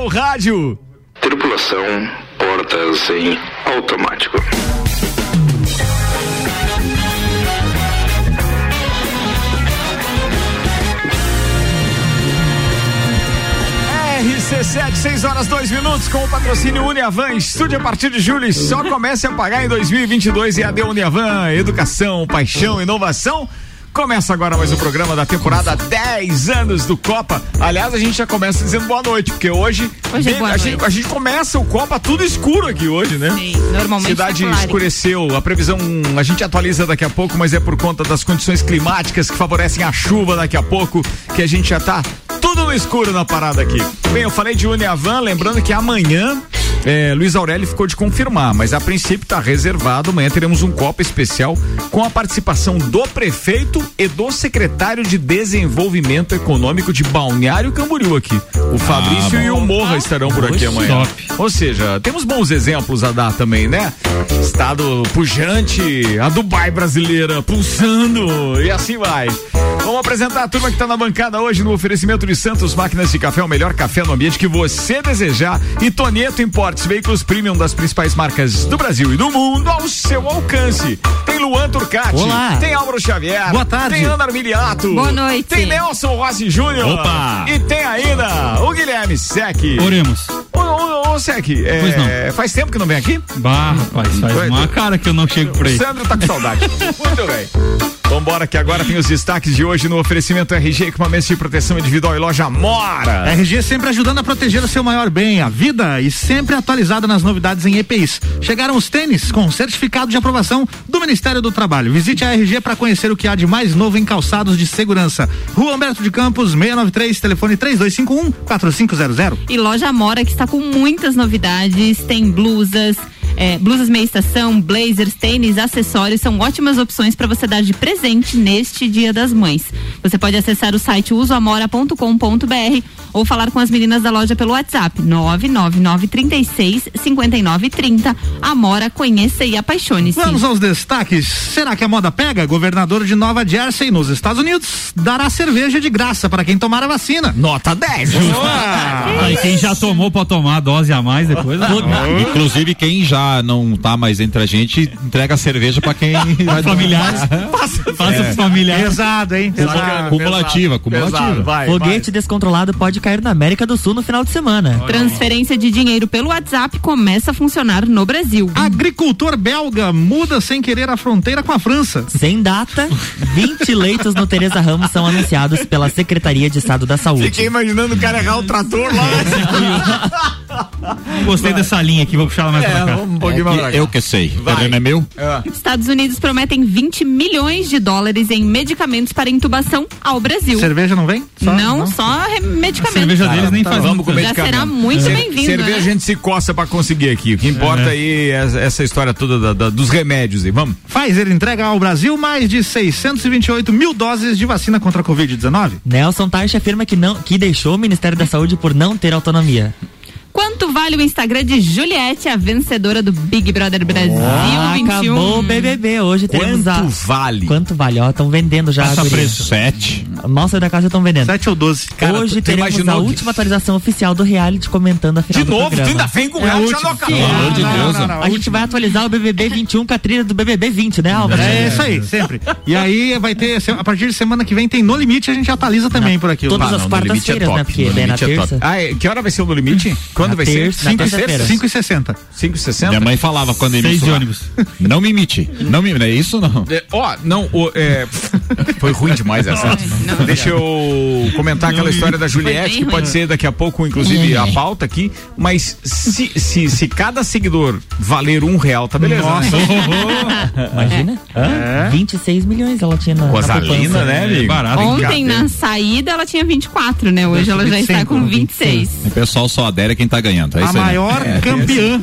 seu rádio. Tripulação, portas em automático. RC7, 6 horas 2 minutos, com o patrocínio Uniavan. Estude a partir de julho e só comece a pagar em 2022 e AD Uniavan. Educação, paixão, inovação. Começa agora mais um programa da temporada 10 anos do Copa. Aliás, a gente já começa dizendo boa noite, porque hoje, Hoje é a, gente, noite. a gente começa o Copa tudo escuro aqui hoje, né? Sim, normalmente Cidade tá claro. escureceu. A previsão a gente atualiza daqui a pouco, mas é por conta das condições climáticas que favorecem a chuva daqui a pouco que a gente já tá tudo no escuro na parada aqui. Bem, eu falei de Uniavan, lembrando que amanhã é, Luiz Aurélio ficou de confirmar, mas a princípio está reservado. Amanhã teremos um Copa especial com a participação do prefeito e do secretário de Desenvolvimento Econômico de Balneário Camboriú aqui. O Fabrício e o Morra estarão por aqui amanhã. Ou seja, temos bons exemplos a dar também, né? Estado pujante, a Dubai brasileira pulsando e assim vai. Vamos apresentar a turma que está na bancada hoje no oferecimento de Santos Máquinas de Café, o melhor café no ambiente que você desejar. E Tonieto Importes, veículos premium das principais marcas do Brasil e do mundo ao seu alcance. Tem Luan Turcati, Olá. tem Álvaro Xavier, Boa tarde. tem Ana Armiliato, Boa noite. tem Nelson Rossi Júnior Opa. e tem ainda o Guilherme Sec. Oremos. Ô, ô, ô, Sec, é, Pois não. faz tempo que não vem aqui? Bah, rapaz, faz Pois uma é. cara que eu não chego por O aí. Sandro tá com saudade. Muito bem. Vambora que agora tem os destaques de hoje no oferecimento RG Equipamentos de Proteção Individual e Loja Mora. RG sempre ajudando a proteger o seu maior bem, a vida, e sempre atualizada nas novidades em EPIs. Chegaram os tênis com certificado de aprovação do Ministério do Trabalho. Visite a RG para conhecer o que há de mais novo em calçados de segurança. Rua Humberto de Campos, 693, telefone 3251 4500. E loja Amora que está com muitas novidades, tem blusas, é, blusas meia estação, blazers, tênis, acessórios, são ótimas opções para você dar de presente neste Dia das Mães. Você pode acessar o site usoamora.com.br ou falar com as meninas da loja pelo WhatsApp 99936 5930. Amora, conheça e apaixone-se. Vamos aos destaques. Será que a moda pega? Governador de Nova Jersey, nos Estados Unidos, dará cerveja de graça para quem tomar a vacina. Nota 10. Aí quem já tomou pode tomar a dose a mais depois. né? Inclusive, quem já não tá mais entre a gente, entrega a cerveja pra quem vai Familiares. Faça pros familiares. Pesado, hein? Pesado. Cumulativa, cumulativa. Vai, Foguete descontrolado pode cair na América do Sul no final de semana. Transferência de dinheiro pelo WhatsApp começa a funcionar no Brasil. Agricultor belga muda sem querer a fronteira com a França. Sem data, 20 leitos no Teresa Ramos são anunciados pela Secretaria de Estado da Fiquei Saúde. imaginando o cara errar o trator lá. Gostei dessa linha aqui, vou puxar ela mais pra cá. Um pouquinho mais pra cá. Eu que sei. Vai. terreno é meu? Estados Unidos prometem 20 milhões de dólares em medicamentos para intubação ao Brasil. Cerveja não vem? Só- não, só re- medicamentos. cerveja deles nem faz Vamos com Já medicamento. será muito Cer- bem-vindo, Cerveja né? a gente se coça pra conseguir aqui. O que importa aí é essa história toda da- da- dos remédios aí. Vamos. Pfizer entrega ao Brasil mais de 628 mil doses de vacina contra a Covid-19. Nelson Tarch afirma que, não, que deixou o Ministério da Saúde por não ter autonomia. Quanto vale o Instagram de Juliette, a vencedora do Big Brother Brasil Ah, 21? acabou o BBB. Hoje teremos Quanto a. vale? Quanto vale? Ó, estão vendendo já. Passa preço. Sete. Saiu da casa estão vendendo. 7 ou 12. Cara, Hoje teremos a que- última atualização oficial do reality comentando a final De do novo, tu programa. ainda vem com É a ela, já última. não acabou. Pelo amor de Deus. não, não, A gente vai atualizar o BBB 21 com a trilha do BBB 20, né, Álvaro? É isso aí, sempre. E aí vai ter, a partir de semana que vem tem No Limite, a gente atualiza também por aqui. Todas as não, é quartas-feiras, né? Porque na é top. terça. Ah, é, que hora vai ser o No Limite? Quando Na vai terça- ser? na Cinco e terça-feira. 5 e 60. 5,60? Minha mãe falava quando ele Seis de ônibus. Não me imite. Não me. Não é isso não? É, Ó, não, o, é, foi ruim demais essa. Deixa eu comentar aquela história da Juliette, que pode ser daqui a pouco, inclusive, a pauta aqui. Mas se, se, se cada seguidor valer um real, tá beleza? né? Imagina? 26 milhões ela tinha na, na Coisa linda, poupança. né, É amigo? barato. Ontem, na saída, ela tinha 24, né? Hoje ela já está 25, com 26. O pessoal só adere a quem tá ganhando. É A isso aí. né? maior campeã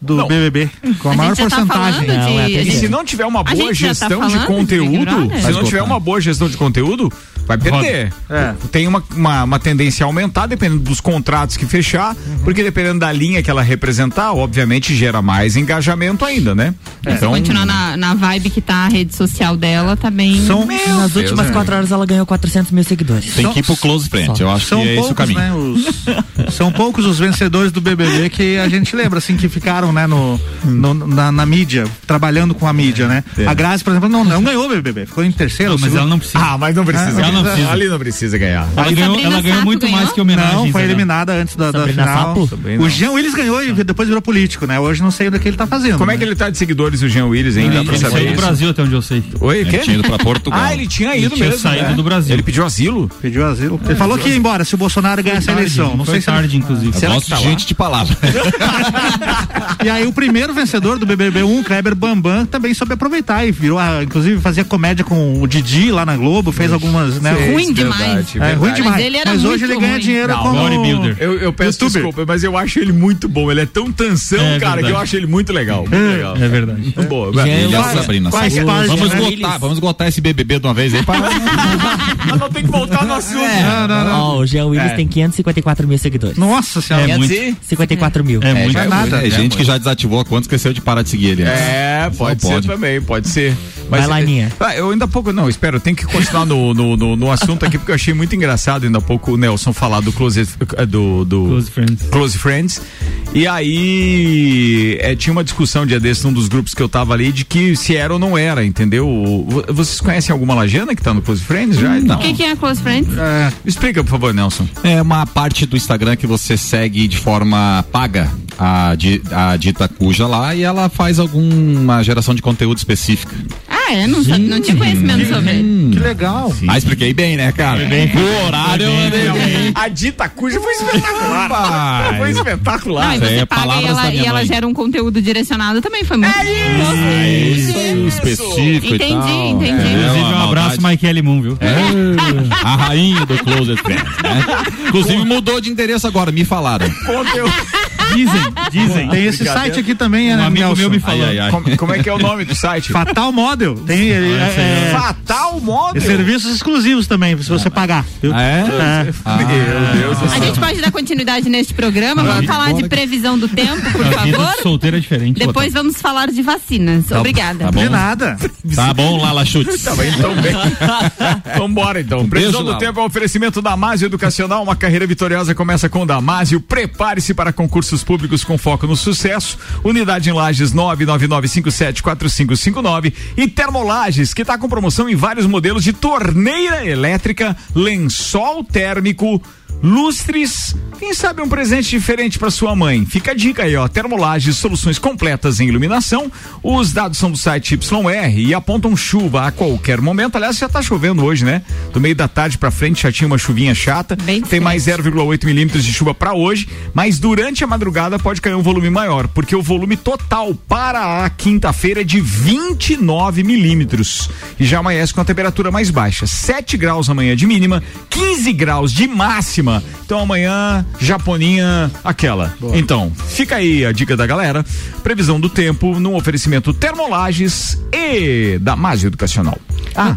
do Não. BBB. Com a, A maior tá porcentagem. falando Não, é de- E se não tiver uma boa tá gestão de falando de conteúdo, Brother? se não tiver uma boa gestão de conteúdo, vai perder. É. Tem uma, uma, uma tendência a aumentar, dependendo dos contratos que fechar, porque dependendo da linha que ela representar, obviamente gera mais engajamento ainda, né? Se continuar na, na vibe que tá a rede social dela, tá bem. São, Nas Deus, últimas né? quatro horas ela ganhou 400 mil seguidores. Tem que ir pro close friend. Eu acho são que é esse o poucos, caminho. né? Os, são poucos os vencedores do BBB que a gente lembra, assim, que ficaram, né, no, no- na, na mídia, trabalhando com a mídia, né? A Grazi, por exemplo, não, não ganhou o BBB, ficou em terceiro. Não, mas segundo. ela não precisa. Ah, mas não precisa. Ela não precisa. Ali não precisa ganhar. ela ganhou, Sabrina ela ganhou muito ganhou? mais que homenagem. Não, foi né? eliminada antes da, da final. O Jean Willis ganhou e depois virou político, né? Hoje não sei o que ele tá fazendo. Como é né? que ele tá de seguidores, o Jean Willis, hein? Dá Ele, pra ele saber saiu do isso? Brasil até onde eu sei. Oi, o Ele quê? tinha ido pra Portugal. Ah, ele tinha Ele ido tinha mesmo. saído né? do Brasil. Ele pediu asilo? Pediu asilo. Ele falou que ia embora se o Bolsonaro ganhasse a Tarde, eleição. Não sei se ele- tarde, inclusive. Eu Será gosto que tá? Gente de palavra. E aí o primeiro vencedor do BBB1, Kleber Bambam, também soube aproveitar e virou, a- inclusive fazia comédia com o Didi lá na Globo, fez algumas, né? Ruim Verdade, demais. É, verdade. ruim demais. Mas ele era Mas hoje ele ganha ruim. dinheiro Não, como bodybuilder. Eu, eu peço YouTuber. desculpa, mas eu acho ele muito bom. Ele é tão tansão, É cara, verdade. que eu acho ele muito legal. Muito legal. É verdade. Muito boa. Jean Ele é Sabrina. parte, Vamos né? esgotar, vamos esgotar esse BBB de uma vez aí para Mas não tem que voltar no assunto. Não, não, não. Ó, o Jean Willis É. tem 554 mil seguidores. Nossa senhora. É muito. 54 mil. É muito. já é nada. É gente que já desativou a conta, esqueceu de parar de seguir ele. antes. É, pode ser pode. também, pode ser. Vai lá, Aninha. Ah, eu ainda há pouco, não, espera, eu tenho que continuar no, no, no, no assunto aqui, porque eu achei muito engraçado ainda há pouco o Nelson falar do Close, eh, do, do Close Friends. Close Friends. E aí é, tinha uma discussão dia desse num dos grupos que eu tava ali de que se era ou não era, entendeu? Vocês conhecem alguma lajana que tá no Close Friends já? Não. O que, que é Close Friends? É, Explica, por favor, Nelson. É uma parte do Instagram que você segue de forma paga a, a dita cuja lá e ela faz alguma geração de conteúdo específica. Ah, é? Não, sabe- não tinha conhecimento sobre. que legal. Ah, expliquei bem, né, cara? O horário eu andei bem. A dita cuja foi espetacular. Foi espetacular. Não, e Isso aí você é paga e palavras ela, minha e ela mãe. gera um conteúdo direcionado também. Foi muito. É isso aí, específico Entendi, e tal. entendi. É, Inclusive, um abraço, maldade. Michael Moon, viu? É, a rainha do Closet Friends, né? Inclusive mudou de endereço agora, me falaram. Conteúdo. Dizem, dizem. Tem esse site aqui também, Um né, amigo Nelson? meu me falou. Ai, ai, ai. Como, como é que é o nome do site? Fatal Model. Tem ele, Ah, esse aí é, é- Fatal Model. serviços exclusivos também, se você pagar. viu? Ah, é? É. Meu Deus do A céu. gente pode dar continuidade neste programa. Vamos falar de previsão do tempo, por A favor. de solteiro é diferente. Depois vamos falar de vacinas. Obrigada. tá bom. De nada. Tá bom, Lala Chutes. Tá bem, então bem. Vambora então. Previsão beijo, do tempo é um oferecimento da Damásio Educacional. Uma carreira vitoriosa começa com Damásio. Prepare-se para concursos públicos com foco no sucesso. Unidade em Lages 999574559 e Termolages, que está com promoção em vários modelos de torneira elétrica, lençol térmico, lustres, quem sabe um presente diferente para sua mãe. Fica a dica aí, ó. Termolages, soluções completas em iluminação. Os dados são do site YR e apontam chuva a qualquer momento. Aliás, já tá chovendo hoje, né? Do meio da tarde para frente já tinha uma chuvinha chata. Bem Tem mais 0,8 milímetros de chuva para hoje, mas durante a madrugada pode cair um volume maior, porque o volume total para a quinta-feira é de 29 milímetros e já amanhece com a temperatura mais baixa, 7 graus amanhã de mínima, 15 graus de máxima. Então amanhã, Japoninha, aquela. Então, fica aí a dica da galera. Previsão do tempo no oferecimento Termolages e Damásio Educacional. Ah,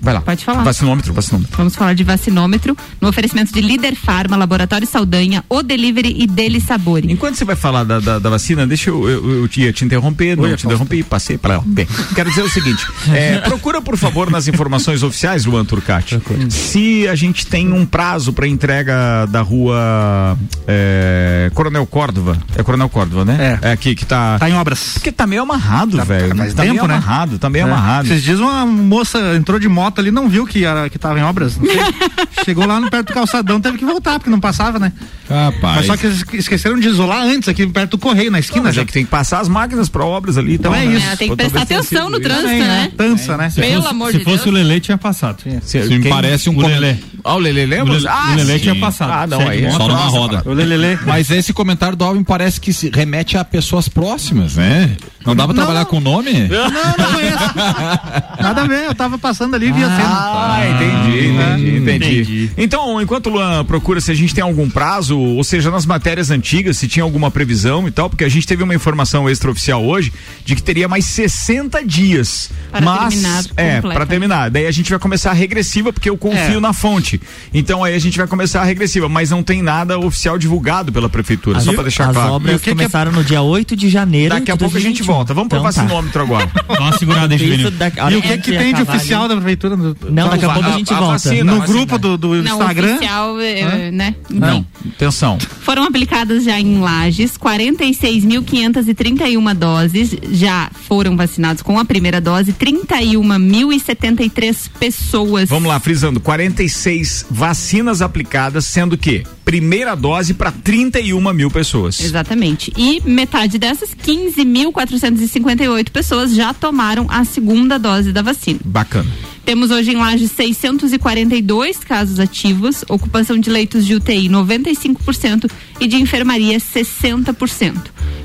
vai lá. Pode falar. Vacinômetro, vacinômetro. Vamos falar de vacinômetro no oferecimento de Líder Farma, Laboratório Saldanha, O Delivery e Deli Sabore. Enquanto você vai falar da, da, da vacina, deixa eu, eu, eu ia te interromper, não te interrompi, passei para lá. Bem, quero dizer o seguinte: é, procura, por favor, nas informações oficiais, Luan Turcati, se a gente tem um prazo para entrega da rua é, Coronel Córdova. É Coronel Córdova, né? É. aqui que tá. Tá em obras. Porque tá meio amarrado, velho. faz tá tempo, meio né? amarrado, tá meio É. amarrado. Esses dias uma moça entrou de moto ali, não viu que, era, que tava em obras. Não sei. Chegou lá no perto do calçadão, teve que voltar, porque não passava, né? Rapaz. Mas só que eles esqueceram de isolar antes, aqui perto do correio, na Não, esquina. mas já. é que tem que passar as máquinas para obras ali. Então é né? isso. É, tem que prestar atenção no isso. trânsito, Também, né? Tança, né? Se Pelo fosse, amor se de fosse Deus. o Lele, tinha passado. Se- Isso me parece um O Lelê. Ah, o Lele, lembra? Ah, o Lelê sim. tinha passado. Ah, não, aí é Só numa roda. O Lelele. Mas esse comentário do Alvin parece que se remete a pessoas próximas, né? Não dá pra trabalhar com o nome? Não, não conheço. Nada a também, eu tava passando ali e vi a cena. Ah, entendi, entendi, entendi, entendi. Então, enquanto o Luan procura se a gente tem algum prazo, ou seja, nas matérias antigas, se tinha alguma previsão e tal, porque a gente teve uma informação extraoficial hoje de que teria mais 60 dias. Para mas, terminar é, para terminar. Daí a gente vai começar a regressiva, porque eu confio É. na fonte. Então aí a gente vai começar a regressiva, mas não tem nada oficial divulgado pela prefeitura, só para deixar As claro. obras E o que que é- começaram no dia 8 de janeiro. Daqui a pouco a gente 2021. volta. Vamos pro Então, tá. vacinômetro agora. Dá uma segurada aí, Isso Juvenil. da- E o que que tem de oficial ali- da prefeitura? No- Não, daqui a pouco a gente a volta. vacina. No grupo do, do Não, Instagram? oficial, é, né? Não, atenção. Foram aplicadas já em Lages 46.531 doses, já foram vacinados com a primeira dose 31.073 pessoas. Vamos lá, frisando, 46 vacinas aplicadas, sendo que primeira dose para 31 mil pessoas. Exatamente. E metade dessas, 15.458 pessoas já tomaram a segunda dose da vacina. Bacana. Temos hoje em Lages 642 casos ativos, ocupação de leitos de UTI 95% e de enfermaria 60%.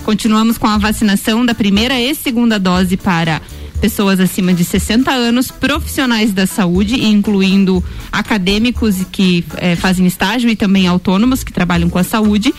Continuamos com a vacinação da primeira e segunda dose para pessoas acima de 60 anos, profissionais da saúde, incluindo acadêmicos que eh, fazem estágio e também autônomos que trabalham com a saúde,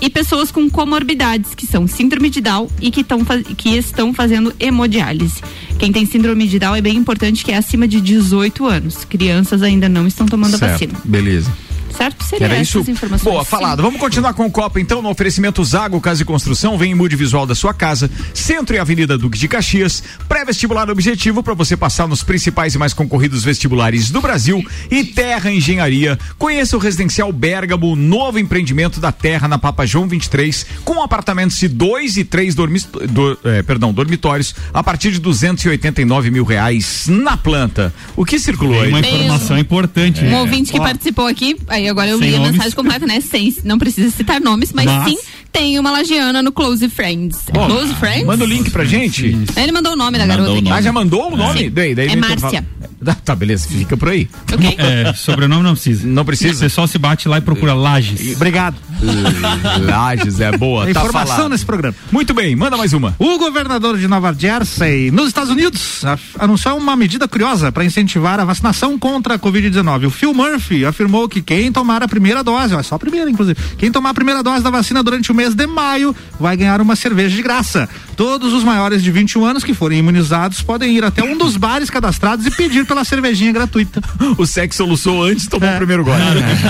e pessoas com comorbidades, que são síndrome de Down e que, tão, que estão fazendo hemodiálise. Quem tem síndrome de Down é bem importante que é acima de 18 anos. Crianças ainda não estão tomando a Certo, vacina. Beleza. Certo? Seria Era essas isso? informações. Boa, falado. Vamos continuar com o Copa então no oferecimento Zago Casa e Construção. Vem em mude visual da sua casa, Centro e Avenida Duque de Caxias. Pré-vestibular objetivo para você passar nos principais e mais concorridos vestibulares do Brasil e Terra Engenharia. Conheça o Residencial Bergamo, novo empreendimento da Terra na Papa João 23, com apartamentos de dois e três dormis, do- eh, perdão, dormitórios a partir de 289 mil reais na planta. O que circulou Tem aí? uma Tem informação importante. Um ouvinte que participou aqui, aí agora eu Sem li a nomes. mensagem completa, né? Sem, não precisa citar nomes, mas, Mas- sim tem uma lagiana no Close Friends. Ó, Close Friends? Manda o link pra gente. Ele mandou o nome da Mandou garota nome. Ah, já mandou o nome? Sim. Daí, daí É Márcia. Ah, Tá, beleza, fica por aí. Ok? É, sobrenome não precisa. Não precisa? Você só se bate lá e procura Lages. Obrigado. Lages é boa, tá Informação falado. nesse programa. Muito bem, manda mais uma. O governador de Nova Jersey, nos Estados Unidos, anunciou uma medida curiosa para incentivar a vacinação contra a Covid-19. O Phil Murphy afirmou que quem tomar a primeira dose, ó, é só a primeira, inclusive, quem tomar a primeira dose da vacina durante o mês de maio vai ganhar uma cerveja de graça. Todos os maiores de 21 anos que forem imunizados podem ir até um dos bares cadastrados e pedir pela cervejinha gratuita. O sexo soluçou antes, tomou É. o primeiro gole.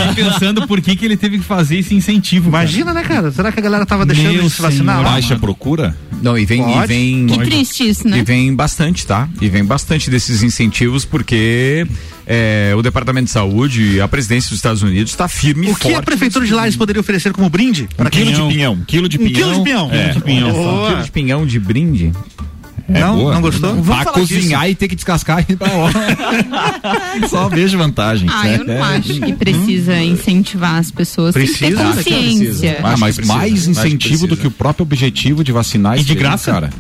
Fiquei pensando por que, que ele teve que fazer esse incentivo. cara. Imagina, né, cara? Será que a galera tava deixando Meu de se vacinar? senhor. Baixa procura? Não, e vem, e vem. Que triste isso, né? E vem bastante, tá? E vem bastante desses incentivos, porque é, o Departamento de Saúde, a presidência dos Estados Unidos está firme e O que forte. a prefeitura de Lages poderia oferecer como brinde? Um quilo pinhão. de pinhão. Um quilo de Um pinhão. quilo de pinhão. É, de pinhão. Um quilo de pinhão de brinde. é Não? boa. Não gostou? Vamos Pra falar cozinhar e ter que descascar e pra Só vejo vantagem. Ah, eu não acho que precisa incentivar as pessoas. Tem que ter Precisa, consciência. precisa. Ah, mas precisa, mais incentivo do precisa. que o próprio objetivo de vacinar E de graça? cara.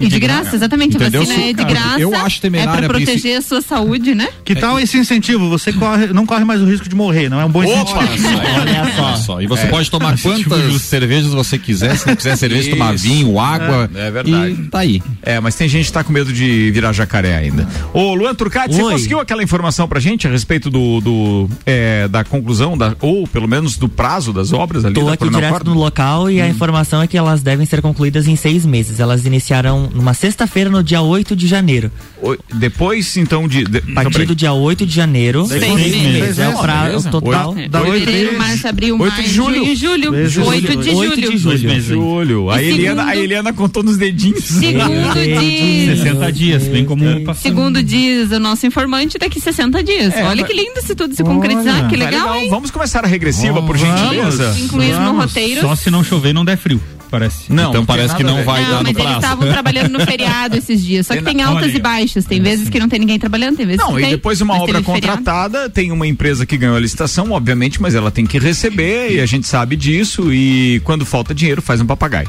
E de graça, exatamente. Entendeu? A vacina é de Cara, graça. eu acho É pra abrir esse- proteger a sua saúde, né? Que tal esse incentivo? Você corre, não corre mais o risco de morrer, não é um bom incentivo. Olha só. Olha só. E você pode tomar quantas cervejas você quiser. Se não quiser cerveja, tomar vinho, água. É, é verdade. E tá aí. É, mas tem gente que tá com medo de virar jacaré ainda. Ô, Luan Turcati, você Oi. conseguiu aquela informação pra gente a respeito do, do, é, da conclusão, da, ou pelo menos do prazo das obras ali Tô da aqui direto no local e a informação é que elas devem ser concluídas em seis meses. Elas iniciarão numa sexta-feira, no dia 8 de janeiro. Oi, Depois, então, de. de A partir do dia 8 de janeiro. Seis seis meses. meses. É o prazo total. Oito- Dá oito Fevereiro, março, abril, Oito maio, de julho. junho, julho. Mês de 8 julho. de Oito de julho. julho. Dois meses. aí. Julho. A E Eliana, segundo- a Eliana contou nos dedinhos. Segundo diz. 60 dias, bem como passando. Segundo diz o nosso informante, daqui 60 dias. É, Olha que lindo se tudo se concretizar. Que legal, hein? Vamos começar a regressiva, por gentileza? Incluir no Vamos. roteiro. Só se não chover não der frio, parece. Não, então não parece que não vai Não, dar no mas eles estavam trabalhando no feriado esses dias. Só que Tem altas Olha e baixas. Tem vezes que não tem ninguém trabalhando, tem vezes Não, que e tem. depois uma mas obra contratada, tem uma empresa que ganhou a licitação, obviamente, mas ela tem que receber e a gente sabe disso e quando falta dinheiro faz um papagaio.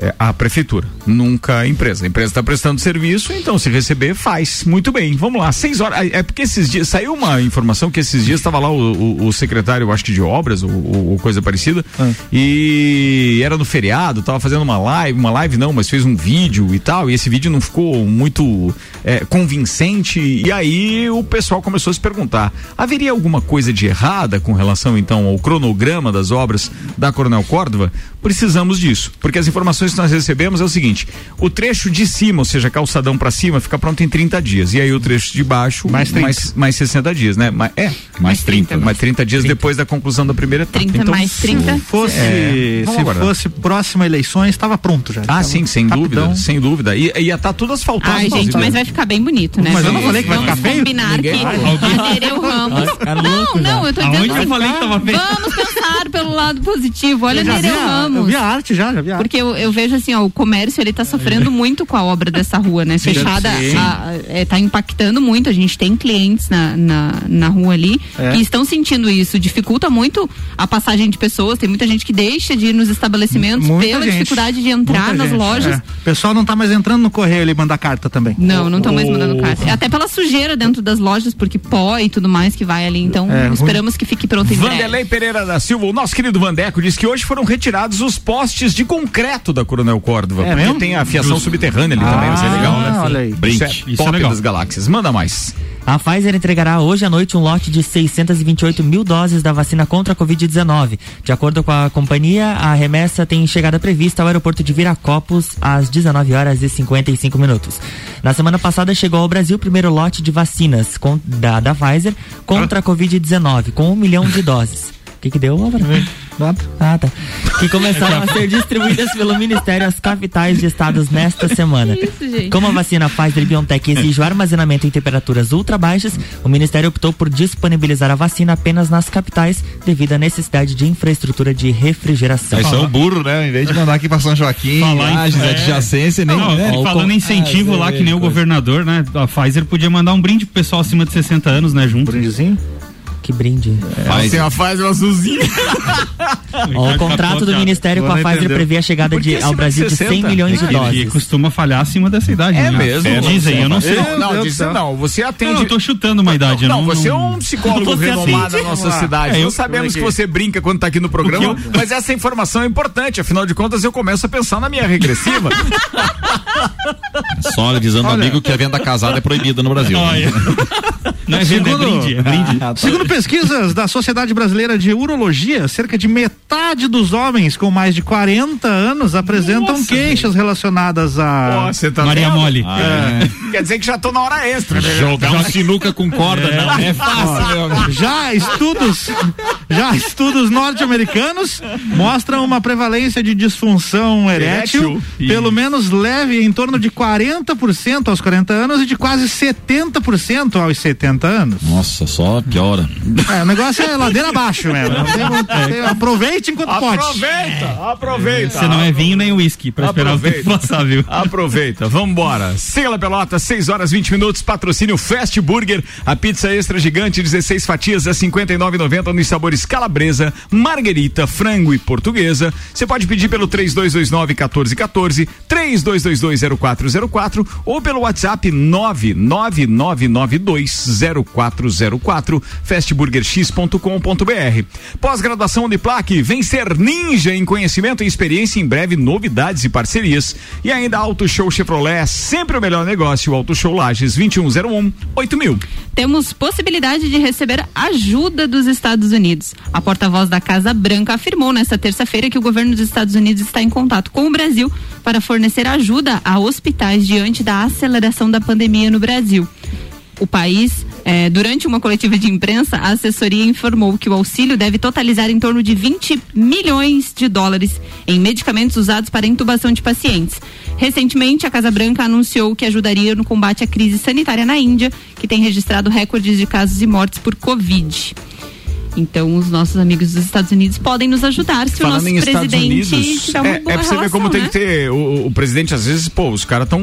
É a prefeitura, nunca a empresa. A empresa está prestando serviço, então se receber, faz. Muito bem. Vamos lá, seis horas. É porque esses dias. Saiu uma informação que esses dias estava lá o, o, o secretário, acho que de obras, ou, ou coisa parecida, Ah. e era no feriado, tava fazendo uma live, uma live não, mas fez um vídeo e tal, e esse vídeo não ficou muito é, convincente, e aí o pessoal começou a se perguntar: haveria alguma coisa de errada com relação então ao cronograma das obras da Coronel Córdova? Precisamos disso, porque as informações que nós recebemos é o seguinte: o trecho de cima, ou seja, calçadão para cima, fica pronto em 30 dias, e aí o trecho de baixo, Mais 30. mais, mais 60 dias, né? Mais, é, Mais 30. mais 30 dias depois da conclusão da primeira etapa. 30 Então, mais 30. Se fosse, É, vamos se aguardar. fosse próxima eleições, estava pronto já. Ah, Tava sim, sem rapidão. dúvida, sem dúvida. E ia estar tudo asfaltado. Ai, gente, mas vai ficar bem bonito, né? Mas eu não Vamos- falei que vai vamos ficar feio? combinar Ninguém que vai. a Nereu Ramos. Não, não, eu tô Aonde dizendo eu assim, falei que tava feio? Vamos pensar pelo lado positivo. Olha Eu já a- Eu vi a arte já, já vi a arte. Porque eu, eu vejo assim, ó, o comércio ele tá sofrendo muito com a obra dessa rua, né? Fechada, a- é, tá impactando muito. A gente tem clientes na, na, na rua ali É. que estão sentindo isso. Dificulta muito a passagem de pessoas. Tem muita gente que deixa de ir nos estabelecimentos Muita pela gente. dificuldade de entrar Muita nas gente, lojas. é. O pessoal não tá mais entrando no correio ali e mandar carta também. Não, não estão mais O- mandando carta. Até pela sujeira dentro das lojas, porque pó e tudo mais que vai ali. Então, É, ruim. esperamos que fique pronto em Vanderlei breve. Pereira da Silva, o nosso querido Vandeco, diz que hoje foram retirados os postes de concreto da Coronel Córdova. É mesmo? tem a fiação subterrânea ali também, isso é legal, né? Ah, olha aí. Isso é Isso é top legal. das galáxias. Manda mais. A Pfizer entregará hoje à noite um lote de 628 mil doses da vacina contra a Covid-19. De acordo com a companhia, a remessa tem chegada prevista ao aeroporto de Viracopos às 19 horas e 55 minutos. Na semana passada chegou ao Brasil o primeiro lote de vacinas com- da, da Pfizer contra a Covid-19, com um milhão de doses. O que, que deu, Álvaro? Nada. Ah, tá. Que começaram a ser distribuídas pelo Ministério às capitais de estados nesta semana. Que isso, gente? Como a vacina Pfizer BioNTech exige o armazenamento em temperaturas ultra baixas, o Ministério optou por disponibilizar a vacina apenas nas capitais, devido à necessidade de infraestrutura de refrigeração. Aí são burro, né? Em vez de mandar aqui pra São Joaquim, Lages, é. adjacência, nem. Não, né? falando em incentivo lá, que nem o governador, né? A Pfizer podia mandar um brinde pro pessoal acima de 60 anos, né? Junto. Brindezinho? Que brinde. Faz. Tem uma fase azulzinha. Ó, o contrato do Ministério com a Não Pfizer entendeu. prevê a chegada de, ao Brasil de 100 60? milhões de E, e doses. costuma falhar acima dessa idade. É né? mesmo? Dizem, eu não sei. Não, não, céu. não. Você atende. Não, eu tô chutando uma idade. Não, não, você é não- um psicólogo renomado da nossa cidade. é, eu- Nós sabemos que é que- você brinca quando tá aqui no programa, mas essa informação é importante. Afinal de contas, eu começo a pensar na minha regressiva. Só dizendo Olha. amigo que a venda casada é proibida no Brasil. Olha. Não é venda, é brinde. É brinde. Segundo pesquisas da Sociedade Brasileira de Urologia, cerca de metade dos homens com mais de 40 anos apresentam Nossa, queixas relacionadas a. Ó, tá Maria vendo? Mole. Quer dizer que já tô na hora extra. né? Jogar um sinuca com corda não é fácil, meu amigo. Já estudos, já estudos norte-americanos mostram uma prevalência de disfunção erétil, Erétil? pelo menos leve em torno de 40% aos 40 anos e de quase 70% aos 70 anos. Nossa, só piora. É, o negócio é ladeira abaixo mesmo. Não tem aproveite enquanto pode. Aproveita, aproveita. Você não é vinho nem uísque pra esperar o tempo Aproveita. passar, viu? Aproveita, vambora. Siga Pelota, 6 horas 20 minutos, patrocínio Fast Burger, a pizza extra gigante, 16 fatias a 59,90 nos sabores calabresa, marguerita, frango e portuguesa. Você pode pedir pelo 3229 1414, 32220404 ou pelo WhatsApp 999920404, fastburgerx.com.br. Pós-graduação Uniplaque, vem ser ninja em conhecimento e experiência, em breve novidades e parcerias. E ainda Auto Show Chevrolet, sempre o melhor negócio, Auto Show Lages 2101 8000. Temos possibilidade de receber ajuda dos Estados Unidos. A porta-voz da Casa Branca afirmou nesta terça-feira que o governo dos Estados Unidos está em contato com o Brasil para fornecer ajuda a hospitais diante da aceleração da pandemia no Brasil. O país, eh, durante uma coletiva de imprensa, a assessoria informou que o auxílio deve totalizar em torno de 20 milhões de dólares em medicamentos usados para intubação de pacientes. Recentemente, a Casa Branca anunciou que ajudaria no combate à crise sanitária na Índia, que tem registrado recordes de casos e mortes por Covid. Então, os nossos amigos dos Estados Unidos podem nos ajudar se Falando o nosso presidente Unidos, é, é pra você ver como tem né? que ter. O, o presidente, às vezes, pô, os caras estão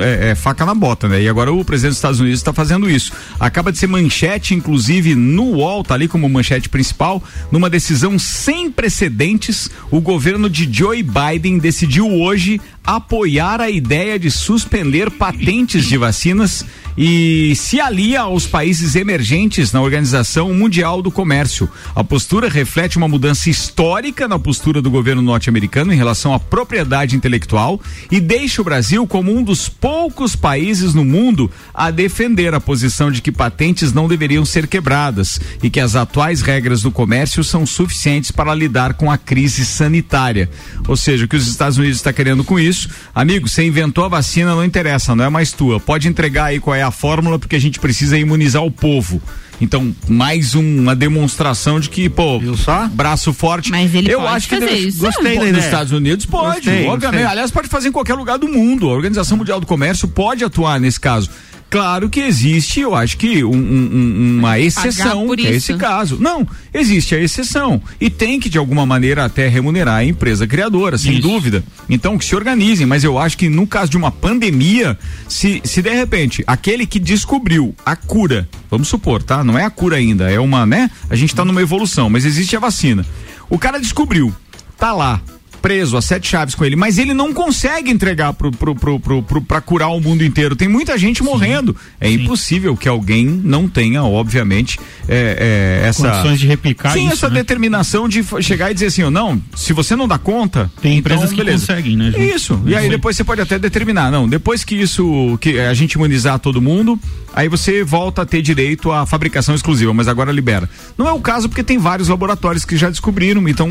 é, é, faca na bota, né? E agora o presidente dos Estados Unidos está fazendo isso. Acaba de ser manchete, inclusive, no UOL, tá ali como manchete principal, numa decisão sem precedentes, o governo de Joe Biden decidiu hoje apoiar a ideia de suspender patentes de vacinas e se alia aos países emergentes na Organização Mundial do Comércio. A postura reflete uma mudança histórica na postura do governo norte-americano em relação à propriedade intelectual e deixa o Brasil como um dos poucos países no mundo a defender a posição de que patentes não deveriam ser quebradas e que as atuais regras do comércio são suficientes para lidar com a crise sanitária. Ou seja, o que os Estados Unidos está querendo com isso, amigo, você inventou a vacina, não interessa, não é mais tua. Pode entregar aí qual é a fórmula, porque a gente precisa imunizar o povo. Então, mais um- uma demonstração de que, pô, Viu só? braço forte. Mas ele eu pode acho que fazer deve- isso. Gostei da Nos ideia. Estados Unidos pode, Gostei, obviamente. gostei. Aliás, pode fazer em qualquer lugar do mundo. A Organização Mundial do Comércio pode atuar nesse caso. Claro que existe, eu acho que um- um- um- uma exceção, por que é esse caso. Não, existe a exceção. E tem que, de alguma maneira, até remunerar a empresa criadora, sem Isso. dúvida. Então, que se organizem, mas eu acho que no caso de uma pandemia, se, se de repente aquele que descobriu a cura, vamos supor, tá? Não é a cura ainda, é uma, né? A gente tá numa evolução, mas existe a vacina. O cara descobriu, tá lá, preso a sete chaves com ele, mas ele não consegue entregar pro, pro, pro, pro, pro- pra curar o mundo inteiro. Tem muita gente morrendo. É impossível que alguém não tenha, obviamente, é, é, essa. Condições de replicar Sim, isso, essa né? determinação de chegar e dizer assim, não, se você não dá conta. Tem empresas então, que beleza. conseguem, né, Ju? Isso. E aí Sim. depois você pode até determinar, não, depois que isso, que a gente imunizar todo mundo, aí você volta a ter direito à fabricação exclusiva, mas agora libera. Não é o caso porque tem vários laboratórios que já descobriram, então. É,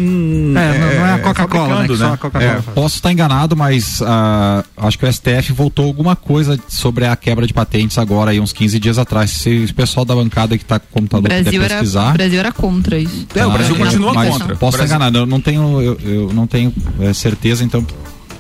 não- não é a Coca-Cola, né, fabricando, que só a Coca-Cola É. Posso estar enganado, mas ah, acho que o STF voltou alguma coisa sobre a quebra de patentes agora, aí uns 15 dias atrás. Se o pessoal da bancada que está com o computador puder Brasil, era, pesquisar. o Brasil era contra isso. É, o Brasil Ah, continua contra. Posso estar Brasil- enganado, eu não tenho, eu, eu não tenho eh, certeza, então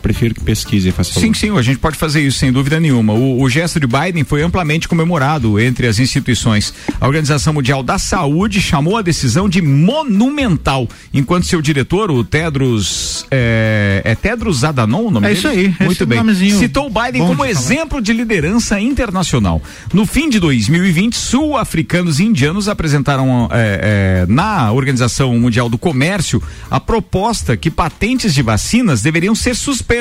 prefiro que pesquise. Favor. Sim, sim, a gente pode fazer isso sem dúvida nenhuma. O, o gesto de Biden foi amplamente comemorado entre as instituições. A Organização Mundial da Saúde chamou a decisão de monumental, enquanto seu diretor, o Tedros, é, é Tedros Adhanom o nome É dele? isso aí, Muito bem. nomezinho Citou o Biden bom como de exemplo de liderança internacional. No fim de 2020, sul-africanos e indianos apresentaram é, é, na Organização Mundial do Comércio a proposta que patentes de vacinas deveriam ser suspensas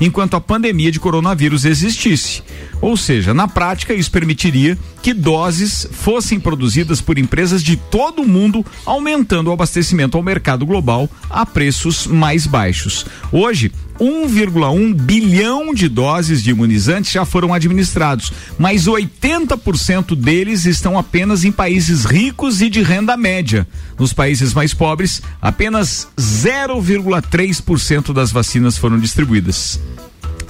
enquanto a pandemia de coronavírus existisse. Ou seja, na prática, isso permitiria que doses fossem produzidas por empresas de todo o mundo, aumentando o abastecimento ao mercado global a preços mais baixos. Hoje, 1,1 bilhão de doses de imunizantes já foram administrados, mas 80% deles estão apenas em países ricos e de renda média. Nos países mais pobres, apenas 0,3% das vacinas foram distribuídas.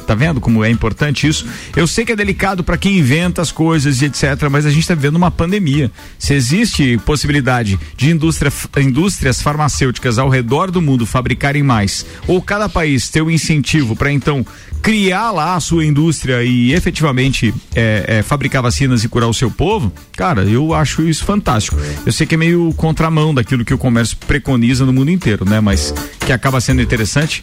Tá vendo como é importante isso? Eu sei que é delicado para quem inventa as coisas e etc, mas a gente está vivendo uma pandemia. Se existe possibilidade de indústria, indústrias farmacêuticas ao redor do mundo fabricarem mais, ou cada país ter um incentivo para então criar lá a sua indústria e efetivamente é, é, fabricar vacinas e curar o seu povo, cara, eu acho isso fantástico. Eu sei que é meio contramão daquilo que o comércio preconiza no mundo inteiro, né? Mas que acaba sendo interessante.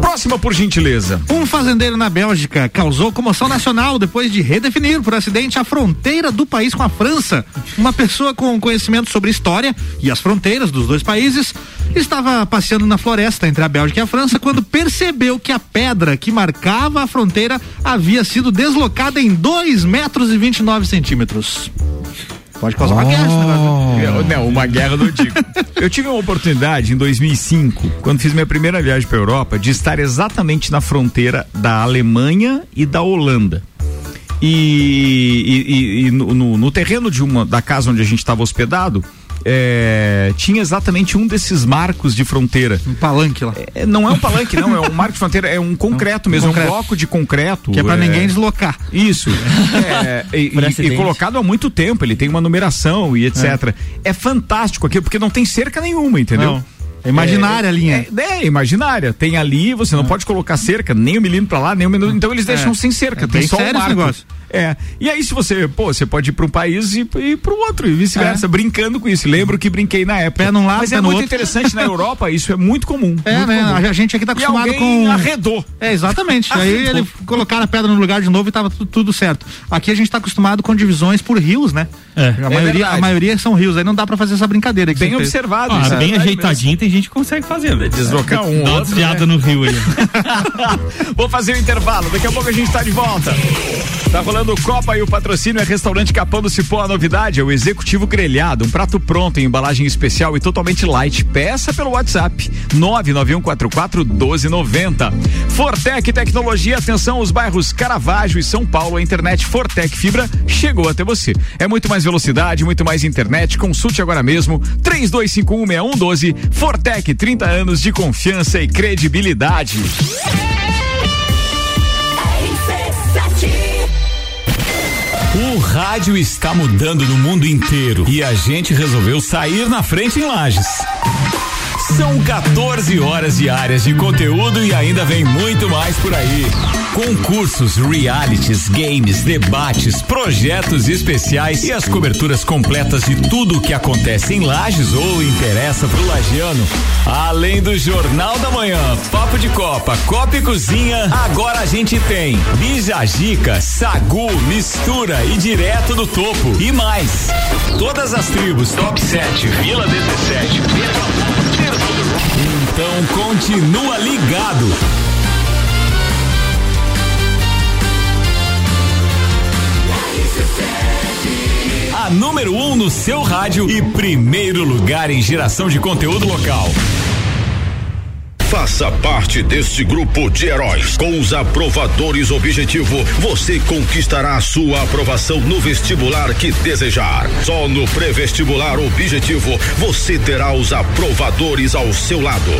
Próxima, por gentileza. Um fazendeiro na Bélgica causou comoção nacional depois de redefinir por acidente a fronteira do país com a França. Uma pessoa com conhecimento sobre história e as fronteiras dos dois países estava passeando na floresta entre a Bélgica e a França quando percebeu que a pedra que marcava a fronteira havia sido deslocada em 2 metros e 29 centímetros. Pode causar uma guerra esse negócio. né? Não, uma guerra não digo. Eu tive uma oportunidade em 2005, quando fiz minha primeira viagem para Europa, de estar exatamente na fronteira da Alemanha e da Holanda. E, e- e- e no, no- no terreno de uma da casa onde a gente estava hospedado, é, tinha exatamente um desses marcos de fronteira. Um palanque lá. É, não é um palanque, não, é um marco de fronteira, é um concreto mesmo, concreto. é um bloco de concreto. Que é pra é, ninguém deslocar. isso. É, e, e- e colocado há muito tempo, ele tem uma numeração e etc. É, fantástico aquilo, porque não tem cerca nenhuma, entendeu? Não. É imaginária a linha. É, é, imaginária. Tem ali, você não pode colocar cerca, nem um milímetro pra lá, nem um. Então eles deixam É. sem cerca, É tem só esse marco. negócio. É. E aí, se você, pô, você pode ir para um país e ir para o outro, e vice-versa, é. brincando com isso. Lembro que brinquei na época. Pé num lado, Mas pé é no muito outro. interessante na Europa, isso é muito comum. É, muito né? comum. A gente aqui tá acostumado com. arredou. É, exatamente. Aí Arredou. ele colocaram a pedra no lugar de novo e tava tu- tudo certo. Aqui a gente tá acostumado com divisões por rios, né? É. A, maioria, verdade. a maioria são rios, aí não dá pra fazer essa brincadeira. Que Bem observado. Ah, isso é bem ajeitadinho, tem gente que consegue fazer. né? Deslocar um Dá uma outro, desviada no rio aí. mesmo. Vou fazer o intervalo, daqui a pouco a gente tá de volta. Tá rolando o Copa e o patrocínio é Restaurante Capão do Cipó. A novidade é o Executivo Grelhado, um prato pronto em embalagem especial e totalmente light. Peça pelo WhatsApp 99144 1290. Fortec Tecnologia, atenção, os bairros Caravaggio e São Paulo, a internet Fortec Fibra chegou até você. É muito mais velocidade, muito mais internet. Consulte agora mesmo 32516112. Fortec, 30 anos de confiança e credibilidade. Rádio está mudando no mundo inteiro e a gente resolveu sair na frente em Lages. São 14 horas diárias de conteúdo e ainda vem muito mais por aí. Concursos, realities, games, debates, projetos especiais e as coberturas completas de tudo o que acontece em Lages ou interessa pro lagiano. Além do Jornal da Manhã, Papo de Copa, Copa e Cozinha, agora a gente tem Bijagica, Sagu, Mistura e Direto do Topo e mais. Todas as tribos, Top 7, Vila 17, então continua ligado. A número 1 um no seu rádio e primeiro lugar em geração de conteúdo local. Faça parte deste grupo de heróis. Com os aprovadores Objetivo, você conquistará sua aprovação no vestibular que desejar. Só no pré-vestibular Objetivo, você terá os aprovadores ao seu lado,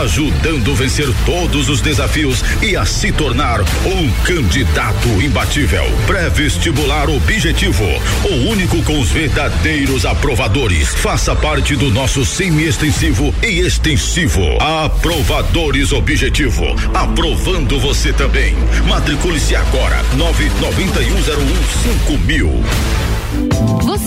ajudando a vencer todos os desafios e a se tornar um candidato imbatível. Pré-vestibular Objetivo, o único com os verdadeiros aprovadores. Faça parte do nosso semi-extensivo e extensivo. Aprovadores Objetivo, aprovando você também. Matricule-se agora, nove noventa e um zero um cinco mil.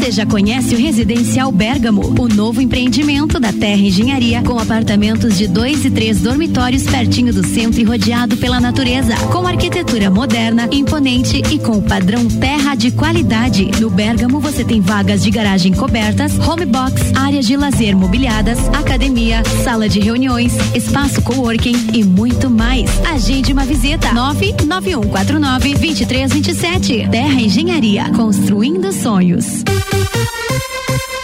Você já conhece o Residencial Bergamo, o novo empreendimento da Terra Engenharia, com apartamentos de dois e três dormitórios pertinho do centro e rodeado pela natureza, com arquitetura moderna, imponente e com padrão terra de qualidade. No Bergamo você tem vagas de garagem cobertas, home box, áreas de lazer mobiliadas, academia, sala de reuniões, espaço coworking e muito mais. Agende uma visita 99149 2327. Terra Engenharia, construindo sonhos. Dance.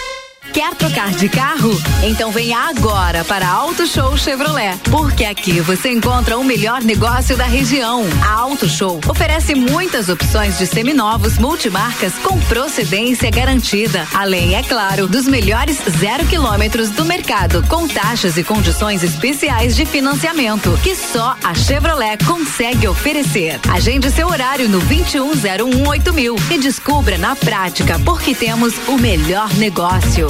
Quer trocar de carro? Então venha agora para Auto Show Chevrolet, porque aqui você encontra o melhor negócio da região. A Auto Show oferece muitas opções de seminovos multimarcas com procedência garantida, além, é claro, dos melhores zero quilômetros do mercado, com taxas e condições especiais de financiamento que só a Chevrolet consegue oferecer. Agende seu horário no 21018000 mil e descubra na prática porque temos o melhor negócio.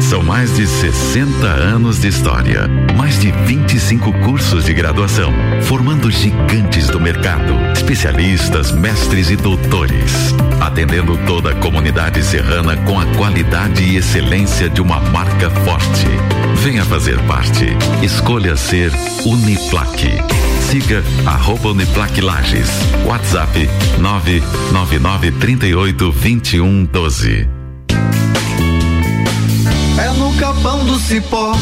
São mais de 60 anos de história, mais de 25 cursos de graduação, formando gigantes do mercado, especialistas, mestres e doutores, atendendo toda a comunidade serrana com a qualidade e excelência de uma marca forte. Venha fazer parte. Escolha ser Uniplaque. Siga arroba Uniplaque Lages. WhatsApp 999 38 21 12. É no capão do cipó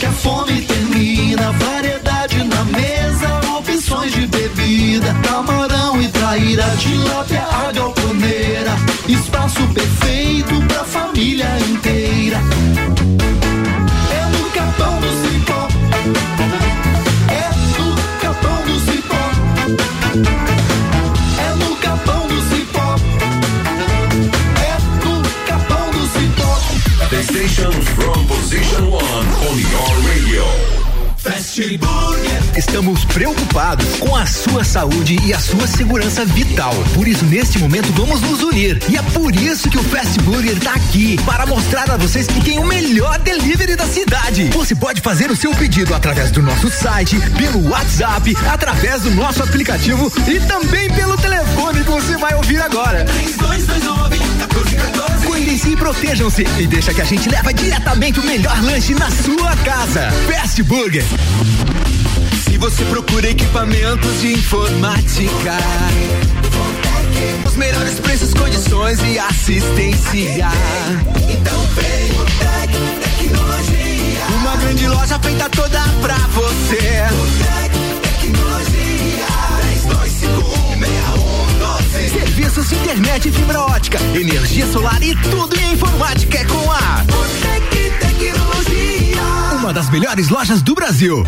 que a fome termina. Variedade na mesa, opções de bebida. Camarão e traíra, tilápia, a galponeira. Espaço perfeito pra família inteira. Station One on your radio. Fast Burger. Estamos preocupados com a sua saúde e a sua segurança vital. Por isso, neste momento, vamos nos unir. E é por isso que o Fast Burger está aqui para mostrar a vocês que tem o melhor delivery da cidade. Você pode fazer o seu pedido através do nosso site, pelo WhatsApp, através do nosso aplicativo e também pelo telefone que você vai ouvir agora. 3229 Cuidem-se e protejam-se e deixa que a gente leva diretamente o melhor lanche na sua casa. Fast Burger. Se você procura equipamentos de informática, os melhores preços, condições e assistência. Então vem o Tec Tecnologia. Uma grande loja feita toda pra você. Internet e fibra ótica, energia solar e tudo em informática é com a Botec Tecnologia. Uma das melhores lojas do Brasil.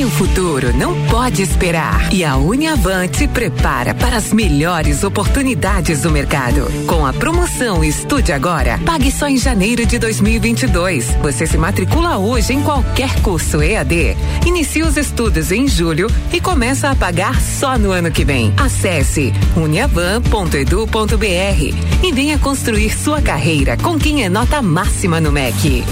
Seu futuro não pode esperar. E a Uniavan te prepara para as melhores oportunidades do mercado. Com a promoção Estude Agora, pague só em janeiro de 2022. Você se matricula hoje em qualquer curso EAD. Inicia os estudos em julho e começa a pagar só no ano que vem. Acesse uniavan.edu.br e venha construir sua carreira com quem é nota máxima no MEC.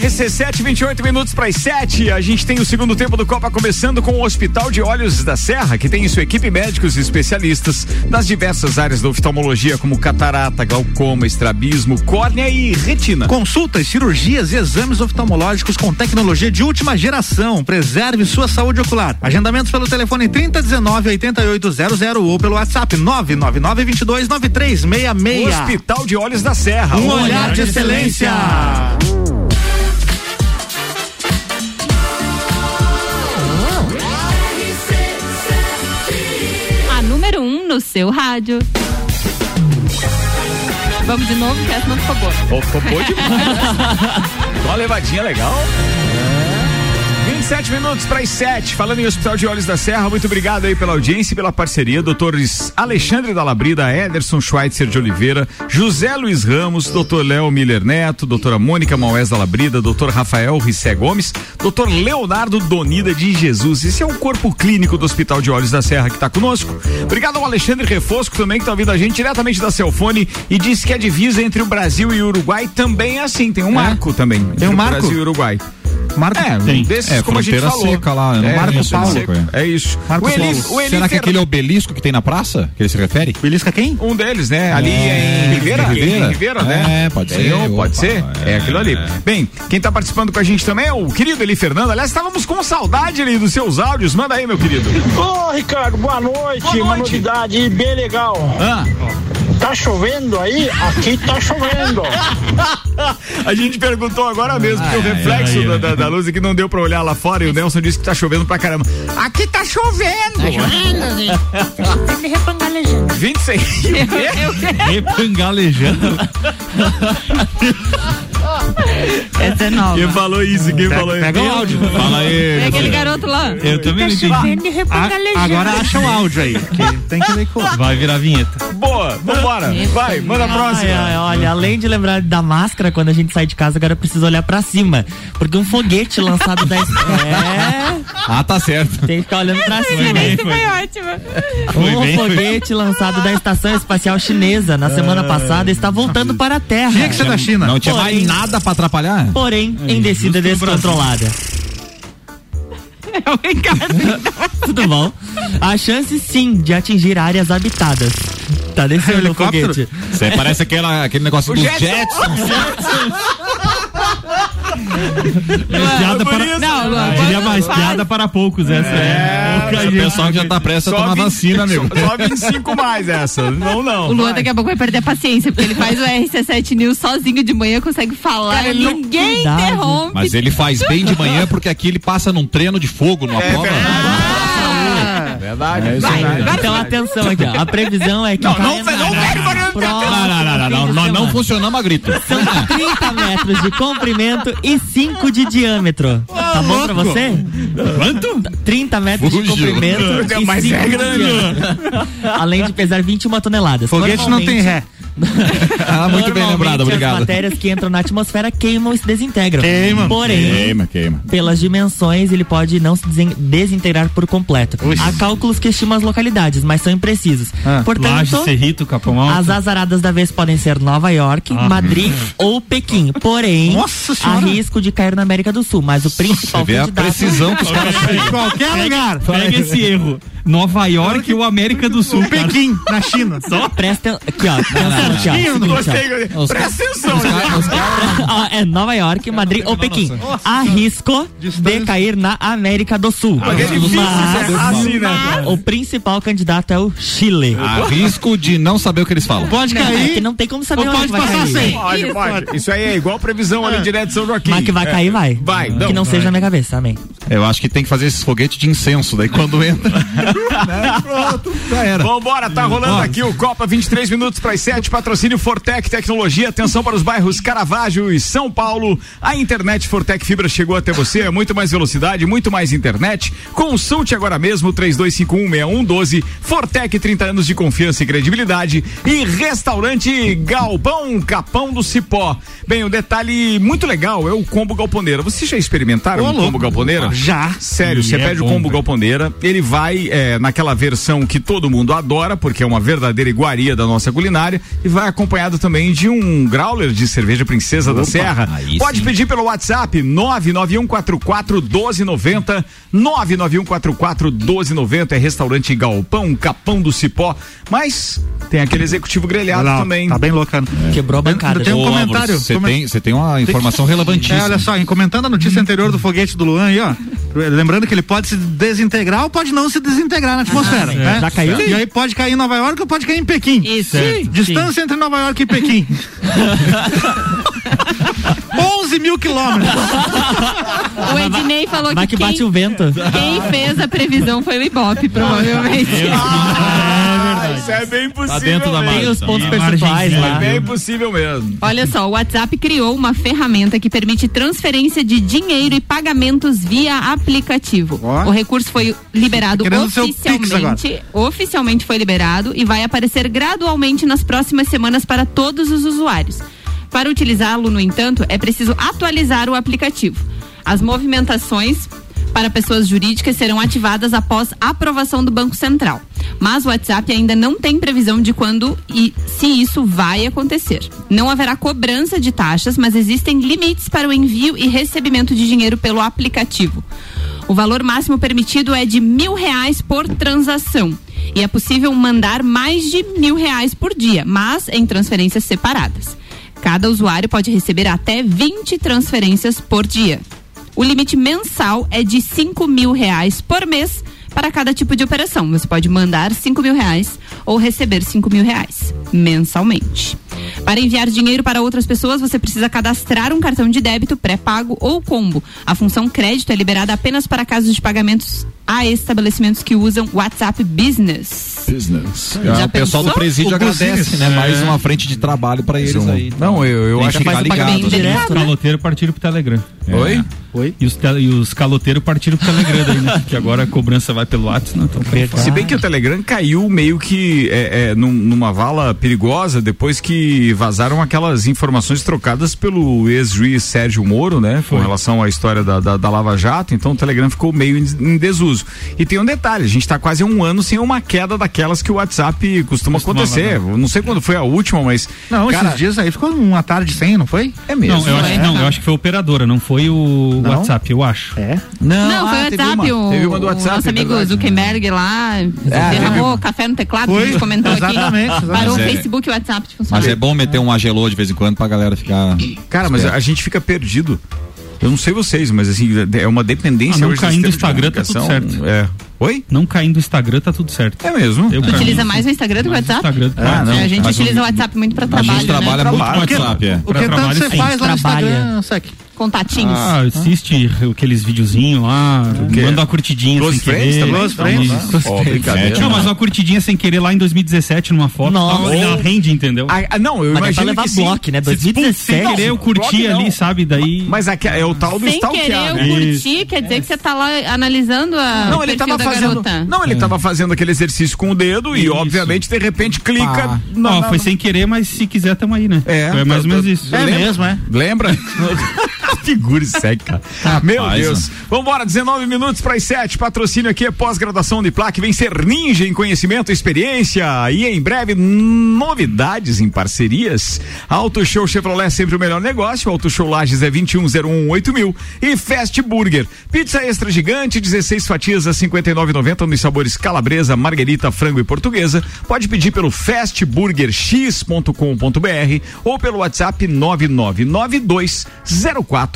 RC7, 28 minutos para as 7. A gente tem o segundo tempo do Copa começando com o Hospital de Olhos da Serra, que tem em sua equipe médicos e especialistas das diversas áreas da oftalmologia, como catarata, glaucoma, estrabismo, córnea e retina. Consultas, cirurgias e exames oftalmológicos com tecnologia de última geração. Preserve sua saúde ocular. Agendamentos pelo telefone 3019 8800 ou pelo WhatsApp 999 22 9366. Hospital de Olhos da Serra. Um olhar de excelência. A no seu rádio. Vamos de novo, que essa não ficou boa. Pô, ficou boa demais. Uma levadinha legal. 27 minutos para as 7. Falando em Hospital de Olhos da Serra, muito obrigado aí pela audiência e pela parceria. Doutores Alexandre da Labrida, Ederson Schweitzer de Oliveira, José Luiz Ramos, doutor Léo Miller Neto, doutora Mônica Maués da Labrida, doutor Rafael Rissé Gomes, doutor Leonardo Donida de Jesus. Esse é o corpo clínico do Hospital de Olhos da Serra que está conosco. Obrigado ao Alexandre Refosco também que está ouvindo a gente diretamente da Celfone e disse que a divisa entre o Brasil e o Uruguai também é assim. Tem um marco também. Tem um marco? Brasil e Uruguai. Marco É, tem. desses É, como a gente falou. seca lá, é, Marco Marco Paulo. Paulo. É isso. Marco o Eli, Paulo. o Será que Fer- aquele obelisco que tem na praça, que ele se refere? Belisca quem? Um deles, né? Ali É, em Ribeira? em Ribeira? Em Ribeira, né? É, pode ser. pode Opa, ser? É, é, aquilo ali. é. Bem, quem tá participando com a gente também é o querido Eli Fernando. Aliás, estávamos com saudade ali dos seus áudios. Manda aí, meu querido. Ô Ricardo, boa noite. Boa Uma noite. novidade bem legal. Ah. Tá chovendo aí? Aqui tá chovendo. A gente perguntou agora mesmo, porque o reflexo da, da- da luz aqui não deu pra olhar lá fora e o Nelson disse que tá chovendo pra caramba. Aqui tá chovendo! Me repangalejando. 26. Repangalejando. Essa é nova. Quem falou isso? Quem Pega- falou isso? pega o áudio. Fala aí. É aquele garoto lá. Eu também não entendi. Repangalejando. A- agora acha o áudio aí. que tem que ver com. Vai virar vinheta. Boa, vambora. Vai, manda a próxima. Ai, ai, olha, além de lembrar da máscara quando a gente sai de casa, agora precisa olhar pra cima. Porque um foguete lançado da. É. Ah, tá certo. Tem que ficar olhando pra cima. Isso foi. Foi Um bem, foi foguete lançado da Estação Espacial Chinesa na semana passada está voltando para a Terra. Tinha que ser da China. Não tinha mais nada pra atrapalhar? Porém, em descida descontrolada. É o Ricardo. Tudo bom? A chance sim de atingir áreas habitadas. Tá descendo o Helicóptero? foguete. Você parece aquela, aquele negócio dos Jetson. Jetsons. É piada para. isso, Não, Eu diria mais, piada para poucos. Essa é. Pouca O gente. pessoal já tá prestes a tomar 20 vacina, amigo. Só 25 mais essa. Não, não. O Luan vai. daqui a pouco vai perder a paciência, porque ele faz o RC7 News sozinho de manhã, consegue falar, Cara, não- ninguém interrompe. Mas ele faz bem de manhã porque aqui ele passa num treino de fogo numa prova. verdade. Verdade. É isso aí. Então atenção aqui, ó. A previsão é que. Não, não, não próxima Não, não, não, não, não, nós não funcionamos a grito. São 30 metros de comprimento e 5 de diâmetro. tá bom pra você? Quanto? 30 metros de Fugiu. comprimento e Mas 5 é de grande. Além de pesar 21 toneladas. Foguete não tem ré. Ah, muito bem lembrado, As obrigado. matérias que entram na atmosfera queimam e se desintegram. Queimam. Porém, Queima, queima. pelas dimensões, ele pode não se desintegrar por completo. Há cálculos que estimam as localidades, mas são imprecisos. Ah. Portanto, Laje, Cerrito, Capão Alto. as azaradas da vez podem ser Nova York, Ah. Madrid ou Pequim. Porém, há risco de cair na América do Sul. Mas o principal Você vê a candidato- precisão que os caras Em qualquer lugar. Pega esse erro. Nova York ou América do Sul, cara. Pequim, na China. Só presta aqui, ó. Atenção, aqui, Gostei. Os- Presta atenção. Ó, é Nova York, Madrid ou Pequim. Nossa Há risco de cair na América do Sul. Mas é né? o principal candidato é o Chile. Há risco de não saber o que eles falam. Pode é cair. que não tem como saber onde vai passar cair. sem. Pode, pode. Isso aí é igual previsão ali direto de São Joaquim. Mas que vai É. cair, vai. Vai, Que não seja na minha cabeça, amém. Eu acho que tem que fazer esses foguetes de incenso, daí quando entra. né? Pronto, já era. Vambora, tá rolando aqui o Copa 23 minutos para as 7, patrocínio Fortec Tecnologia, atenção para os bairros Caravaggio e São Paulo. A internet Fortec Fibra chegou até você, é muito mais velocidade, muito mais internet. Consulte agora mesmo 32516112. Fortec 30 anos de confiança e credibilidade e restaurante Galpão Capão do Cipó. Bem, um detalhe muito legal é o combo galponeira. Vocês já experimentaram um combo galponeira? Já. Sério, E você é pede o bom, combo velho. galponeira, ele vai é, naquela versão que todo mundo adora, porque é uma verdadeira iguaria da nossa culinária, e vai acompanhado também de um growler de cerveja Princesa da Serra. Pode sim. pedir pelo WhatsApp 99144 1290, 99144 1290 é restaurante Galpão, Capão do Cipó, mas tem aquele executivo grelhado Não, também. Tá bem loucano. Quebrou a bancada. Tem um Ô, comentário. Você Come- tem, você tem uma informação relevantíssima. É, olha só, comentando a notícia anterior do foguete do Luan aí, ó. Lembrando que ele pode se desintegrar ou pode não se desintegrar na atmosfera. né? Já caiu? E aí pode cair em Nova York ou pode cair em Pequim. Isso. Sim. Distância entre Nova York e Pequim. 11 mil quilômetros. O Ednei falou Vai que, que bate quem, o vento. quem fez a previsão foi o Ibope, provavelmente. Ah, isso é bem possível. dentro da margem. Tem os pontos percentuais margenzinha. É lá. bem possível mesmo. Olha só, o WhatsApp criou uma ferramenta que permite transferência de dinheiro e pagamentos via aplicativo. Ó. O recurso foi liberado oficialmente, oficialmente foi liberado e vai aparecer gradualmente nas próximas semanas para todos os usuários. Para utilizá-lo, no entanto, é preciso atualizar o aplicativo. As movimentações para pessoas jurídicas serão ativadas após aprovação do Banco Central. Mas o WhatsApp ainda não tem previsão de quando e se isso vai acontecer. Não haverá cobrança de taxas, mas existem limites para o envio e recebimento de dinheiro pelo aplicativo. O valor máximo permitido é de mil reais por transação. E é possível mandar mais de mil reais por dia, mas em transferências separadas. Cada usuário pode receber até 20 transferências por dia. O limite mensal é de 5 mil reais por mês para cada tipo de operação. Você pode mandar 5 mil reais ou receber 5 mil reais mensalmente. Para enviar dinheiro para outras pessoas, você precisa cadastrar um cartão de débito pré-pago ou combo. A função crédito é liberada apenas para casos de pagamentos a estabelecimentos que usam WhatsApp Business. Business. Já Ah, o pessoal do presídio O agradece, business. né? Mais É. uma frente de trabalho pra eles Um- aí. Não, eu, eu acho que que ficar faz o pagamento ligado. direto. Os caloteiros partiram pro Telegram. Oi? Oi? E os, e os caloteiros partiram pro Telegram daí, né? Que agora a cobrança vai pelo WhatsApp, não, então Verdade. Se bem que o Telegram caiu meio que é, é, num- numa vala perigosa depois que vazaram aquelas informações trocadas pelo ex-juiz Sérgio Moro, né? Com relação à história da, da, da Lava Jato. Então o Telegram ficou meio em, em desuso. E tem um detalhe: a gente está quase um ano sem uma queda daquelas que o WhatsApp costuma Costumava acontecer. Eu Não sei quando foi a última, mas. Não, cara, esses dias aí ficou uma tarde sem, não foi? é mesmo. Não, eu acho, É. não, eu acho que foi a operadora, não foi o Não? WhatsApp, eu acho. É. Não, foi o ah, teve WhatsApp, uma. o, Teve uma do WhatsApp, o nosso é amigo verdade. Zuckerberg lá derramou café no teclado, que a gente Foi, comentou aqui. exatamente, exatamente. Parou o é- Facebook e o WhatsApp de funcionar. Mas é bom meter um agelô de vez em quando pra galera ficar. Cara, mas a gente fica perdido. Eu não sei vocês, mas assim, é uma dependência Ah, não caindo do o Instagram, tá tudo comunicação. É. Oi? Não caindo o Instagram, tá tudo certo. É mesmo? Eu Tu utiliza mais o Instagram do que o o WhatsApp? Instagram do que o Ah, não. É, a gente mas utiliza o- o WhatsApp muito pra A trabalho, gente trabalha né? muito com Trabalho. WhatsApp, é. O Pra que tanto trabalho, você faz lá no. Instagram, Sec? Contatinhos. Ah, assiste aqueles videozinhos lá, manda uma curtidinha Close sem friends querer. também? Close friends? Close brincadeira. Não, mas uma curtidinha sem querer lá em 2017 numa foto. Nossa. Ela rende, entendeu? Ah, não, eu Mas é pra imagino levar que sim. bloco, né? Se, pum, 2017. Sem querer eu curti bloco não. ali, sabe? Daí. Mas aqui é o tal do Sem stalkear, querer eu curtir, quer dizer que você tá lá analisando a Não, ele tava da fazendo. garota. Não, ele tava fazendo aquele exercício com o dedo e, Isso. obviamente, de repente clica. Ah. na- foi sem querer, mas se quiser, tamo aí, né? É, é mais ou menos isso. É mesmo, é? Lembra? Figura e segue, cara. Meu Rapaz, Deus. Vambora, 19 minutos para as 7. Patrocínio aqui é pós-graduação de placa. Vem ser ninja em conhecimento e experiência. E em breve, novidades em parcerias. Auto Show Chevrolet, sempre o melhor negócio. Auto Show Lages é 21018000 mil. E Fast Burger. Pizza extra gigante, 16 fatias a 59,90 nos sabores calabresa, marguerita, frango e portuguesa. Pode pedir pelo fastburgerx.com.br ou pelo WhatsApp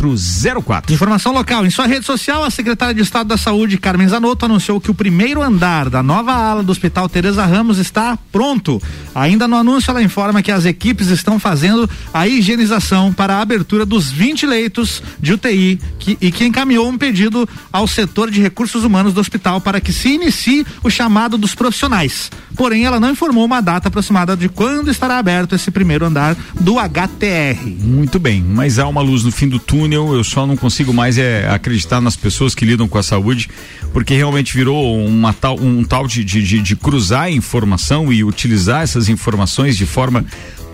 99920404. Informação local. Em sua rede social, a secretária de Estado da Saúde, Carmen Zanotto, anunciou que o primeiro andar da nova ala do Hospital Teresa Ramos está pronto. Ainda no anúncio, ela informa que as equipes estão fazendo a higienização para a abertura dos 20 leitos de UTI que- e que encaminhou um pedido ao setor de recursos humanos do hospital para que se inicie o chamado dos profissionais. Porém, ela não informou uma data aproximada de quando estará aberto esse primeiro andar do HTR. Muito bem, mas há uma luz no fim do túnel. Eu só não consigo mais é acreditar nas pessoas que lidam com a saúde, porque realmente virou uma tal, um tal de, de, de- cruzar informação e utilizar essas informações de forma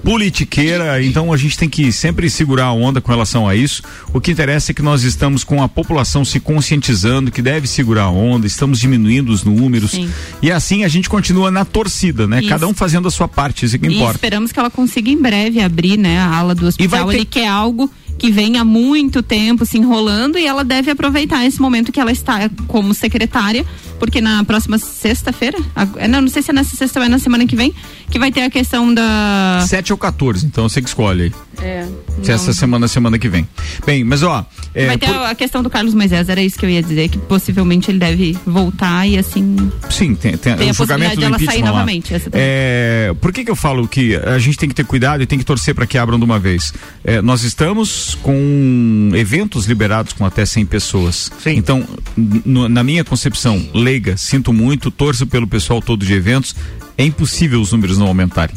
politiqueira, então a gente tem que sempre segurar a onda com relação a isso. O que interessa é que nós estamos com a população se conscientizando que deve segurar a onda, estamos diminuindo os números Sim. e assim a gente continua na torcida, né? Isso. Cada um fazendo a sua parte, isso é que E importa. esperamos que ela consiga em breve abrir, né, a ala do hospital. vai ter- Ele quer algo que vem há muito tempo se enrolando e ela deve aproveitar esse momento que ela está como secretária, porque na próxima sexta-feira, é, não, não sei se é nessa sexta ou é na semana que vem, que vai ter a questão da 7 ou 14, então você que escolhe aí. é, Se não. essa semana, semana que vem. Bem, mas ó. é, vai ter por- a questão do Carlos Moisés, era isso que eu ia dizer, que possivelmente ele deve voltar e assim. Sim, tem, tem, Tem a julgamento possibilidade do dela sair lá. novamente. É, por que que eu falo que a gente tem que ter cuidado e tem que torcer para que abram de uma vez? É, nós estamos com eventos liberados com até 100 pessoas. Então, n- na minha concepção leiga, sinto muito, torço pelo pessoal todo de eventos, é impossível os números não aumentarem.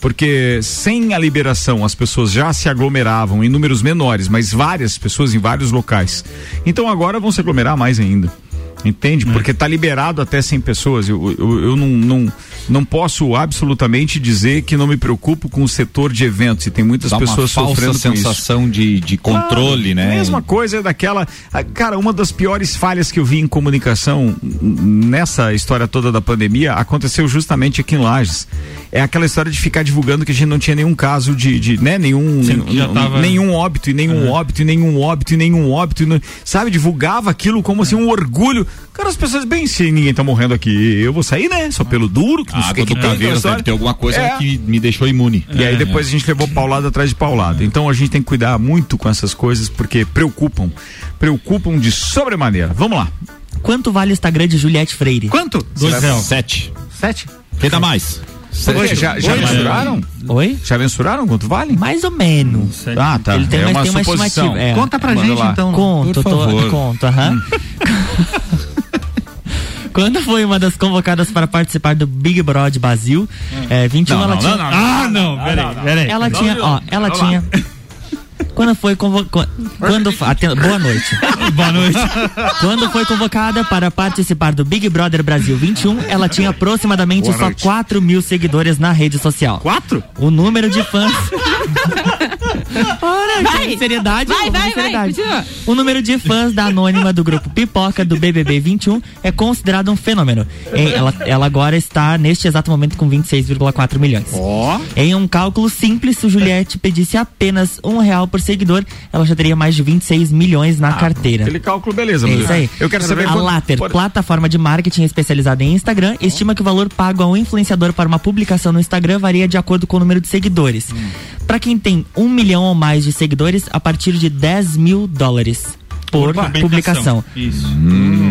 Porque sem a liberação as pessoas já se aglomeravam em números menores, mas várias pessoas em vários locais. Então agora vão se aglomerar mais ainda. Entende? Porque tá liberado até 100 pessoas. Eu, eu, eu não, não, não posso absolutamente dizer que não me preocupo com o setor de eventos. E tem muitas Dá uma pessoas falsa sofrendo com isso. sensação de, de controle, Claro, né? Mesma coisa daquela. ah, Cara, uma das piores falhas que eu vi em comunicação nessa história toda da pandemia aconteceu justamente aqui em Lages. É aquela história de ficar divulgando que a gente não tinha nenhum caso de, de né, nenhum, Sim, nenhum, tava- nenhum óbito, e nenhum óbito, e nenhum óbito, e nenhum óbito, e não- sabe? Divulgava aquilo como assim um orgulho. Cara, as pessoas, bem, se ninguém tá morrendo aqui, eu vou sair, né? Só pelo duro, que não A sei o que água que do história. deve ter alguma coisa É. que me deixou imune. E aí depois a gente levou paulada atrás de paulada. Então a gente tem que cuidar muito com essas coisas porque preocupam. Preocupam de sobremaneira. Vamos lá. Quanto vale o Instagram de Juliette Freire? Quanto? Dois reais. Sete. Sete? Quem dá mais? Oito. Já, já Oito. mensuraram? Oi? Já mensuraram quanto vale? Mais ou menos. Ah, tá. Ele tem, é uma tem uma suposição. estimativa. é. Conta pra Manda gente lá. então. Conto, Por tô, favor. conto, aham. Quando foi uma das convocadas para participar do Big Brother Brasil, é, 21 Não, ela não, tinha. não, não, Ah, não, peraí, peraí. Ela tinha, ó, ela tinha. Quando foi convocada. Quando, fa- aten- boa noite. Boa noite. Quando foi convocada para participar do Big Brother Brasil 21, ela tinha aproximadamente Boa só noite. 4 mil seguidores na rede social. Quatro? O número de fãs. Olha, Vai! seriedade. Vai, vai, vai, seriedade. continua. O número de fãs da anônima do grupo Pipoca do BBB 21 é considerado um fenômeno. Ela, ela agora está neste exato momento com 26,4 milhões. Ó. Em um cálculo simples, se o Juliette pedisse apenas um real por seguidor, ela já teria mais de 26 milhões na carteira. Aquele cálculo, beleza. É isso aí. Eu quero saber a quanto- Later, por- plataforma de marketing especializada em Instagram, estima que o valor pago a um influenciador para uma publicação no Instagram varia de acordo com o número de seguidores. Hum. Para quem tem um milhão ou mais de seguidores, a partir de 10 mil dólares por, publicação. Isso.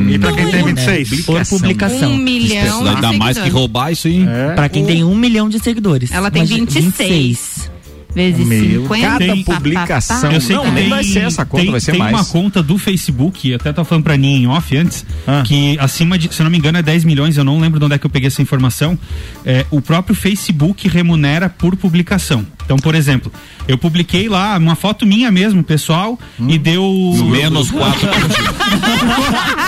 E pra quem tem Né? 26? Por publicação. Um milhão dar mais que seguidores. roubar isso aí. Pra quem tem um milhão de seguidores. Ela tem Imagina, 26. vezes Meu 50. Cada pá, publicação. Eu sei Não, que nem tem, vai ser essa conta, tem, vai ser tem mais. uma conta do Facebook, até tava falando pra Ninha em off antes, que acima de, se eu não me engano, é 10 milhões, eu não lembro de onde é que eu peguei essa informação. É, o próprio Facebook remunera por publicação. Então, por exemplo, eu publiquei lá uma foto minha mesmo, pessoal, e deu. Menos quatro.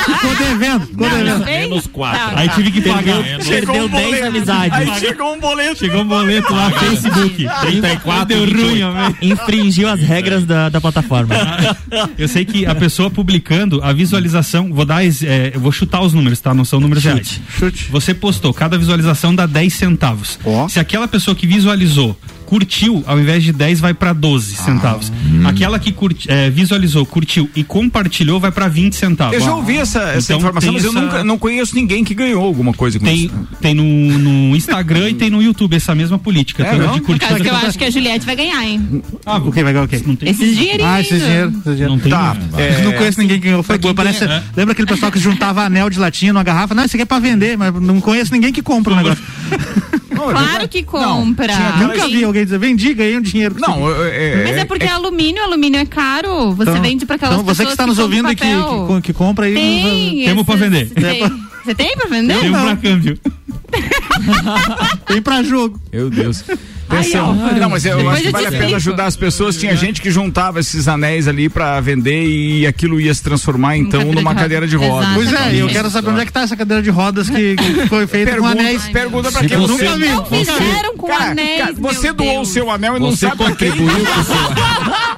Ficou devendo, ficou devendo. Menos quatro. Aí tive que pagar. Perdeu 10 amizades. Aí chegou um boleto. Chegou um boleto lá, Facebook. 34, Deu ruim, Infringiu as regras da, da plataforma. Eu sei que a pessoa publicando a visualização, vou dar, é, eu vou chutar os números, tá? Não são números reais. Chute. Você postou, cada visualização dá 10 centavos. Se aquela pessoa que visualizou curtiu, ao invés de 10 vai pra 12 centavos. Aquela que curti, é, visualizou, curtiu e compartilhou vai pra 20 centavos. Eu já ouvi essa, essa Então, informação, mas eu essa- nunca, não conheço ninguém que ganhou alguma coisa com Tem, isso. tem no, no Instagram e tem no YouTube essa mesma política. É, tem não? de No curtida. caso que eu acho que a Juliette vai ganhar, hein? Ah, O que vai ganhar o quê? não tem Esses dinheirinhos. Ah, esses dinheiro, esses dinheiro. Não tem Tá, é, Não conheço ninguém que ganhou. Foi boa. Parece, é. Lembra aquele pessoal que juntava anel de latinha numa garrafa? Não, isso aqui é pra vender, mas não conheço ninguém que compra o negócio. Não, é Claro que Não, compra. tinha aquela- Nunca vi alguém dizer, vendi, ganhei um dinheiro. Não, aqui." é, Mas é porque é alumínio, alumínio é caro. Você Então- vende pra aquelas então você que pessoas está nos ouvindo e que, que, que compra aí. Tem. Temos pra esses- vender. Tem. Você tem pra vender? Tem um pra câmbio. Tem pra jogo. Meu Deus. Ai, Atenção. Álvaro. não, mas eu Depois acho que vale a pena ajudar as pessoas. Tinha gente que juntava esses anéis ali pra vender e aquilo ia se transformar então cadeira numa de cadeira de rodas. Exato. Pois é, eu quero saber onde é que tá essa cadeira de rodas que, que foi feita com Pergunta, anéis. pergunta pra quem você- nunca vi. Não fizeram com Cara, anéis. cara, você doou o seu anel e não Você sabe contribuiu com o seu.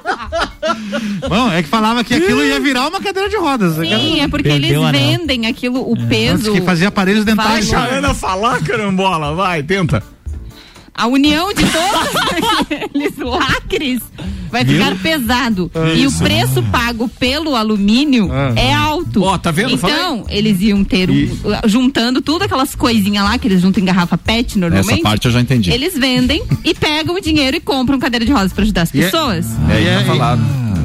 Bom, é que falava que aquilo ia virar uma cadeira de rodas. Sim, é porque Perdeu eles anel. vendem aquilo, o Antes peso. que fazia aparelhos dentários. Deixa a Ana falar, carambola. Vai, tenta. A união de todos aqueles lacres vai ficar pesado. E o preço pago pelo alumínio é alto. Ó, tá vendo? Então, eles iam ter, um- juntando tudo aquelas coisinhas lá que eles juntam em garrafa PET normalmente. Essa parte eu já entendi. Eles vendem e pegam o dinheiro e compram cadeira de rodas para ajudar as é- pessoas. É, E ia é- falar.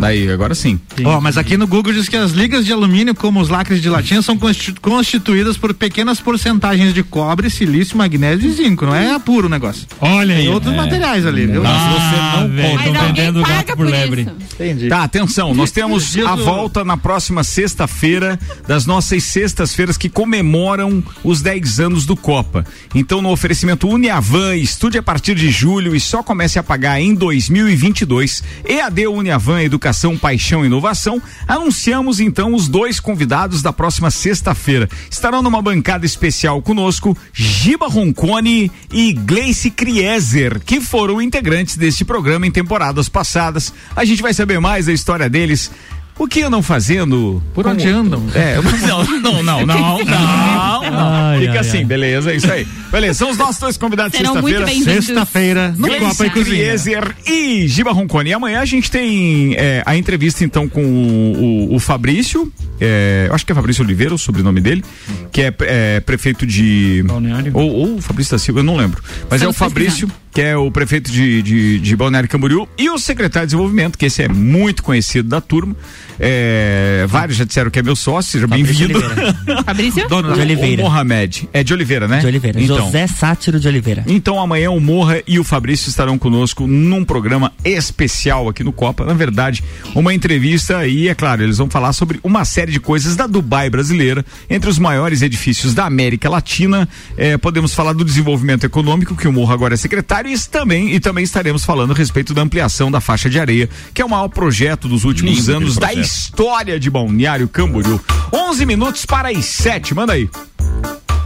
Daí, agora sim. Ó, mas aqui no Google diz que as ligas de alumínio, como os lacres de latinha, são constitu- constituídas por pequenas porcentagens de cobre, silício, magnésio e zinco. Não é puro o negócio. Olha aí. Tem outros materiais ali, viu? Ah, você não alguém vendendo paga gato por por lebre. Entendi. Tá, atenção, nós temos a volta na próxima sexta-feira das nossas sextas-feiras que comemoram os 10 anos do Copa. Então, no oferecimento Uniavan, estude a partir de julho e só comece a pagar em 2022. EAD Uniavan, Educação, Paixão e Inovação. Anunciamos então os dois convidados da próxima sexta-feira. Estarão numa bancada especial conosco Giba Roncone e Gleice Krieser, que foram integrantes deste programa em temporadas passadas. A gente vai saber mais da história deles. O que andam fazendo? Por onde andam? É, não, não, não, não, não, não. Ai, Fica ai, assim, ai. beleza, é isso aí. Beleza, são os nossos dois convidados sexta-feira. Sexta-feira, no Copa e Cozinha. Krieser e Giba Roncone. E amanhã a gente tem é, a entrevista então com o, o- o Fabrício, é, eu acho que é Fabrício Oliveira, o sobrenome dele, que é, é, prefeito de. Balneário. Ou, ou Fabrício da Silva, eu não lembro. Mas é o Fabrício, que é o prefeito de, de, de Balneário Camboriú, e o secretário de desenvolvimento, que esse é muito conhecido da turma. É, vários já disseram que é meu sócio, seja bem-vindo. Oliveira. Fabrício? Dono de Oliveira. O Mohamed. É de Oliveira, né? De Oliveira. Então. José Sátiro de Oliveira. Então amanhã o Morra e o Fabrício estarão conosco num programa especial aqui no Copa. Na verdade, uma entrevista e é claro, eles vão falar sobre uma série de coisas da Dubai brasileira, entre os maiores edifícios da América Latina. Eh, podemos falar do desenvolvimento econômico, que o Morra agora é secretário, e também, e também estaremos falando a respeito da ampliação da faixa de areia, que é o maior projeto dos últimos Lindo anos da. História de Balneário Camboriú. 11 minutos para as 7. Manda aí.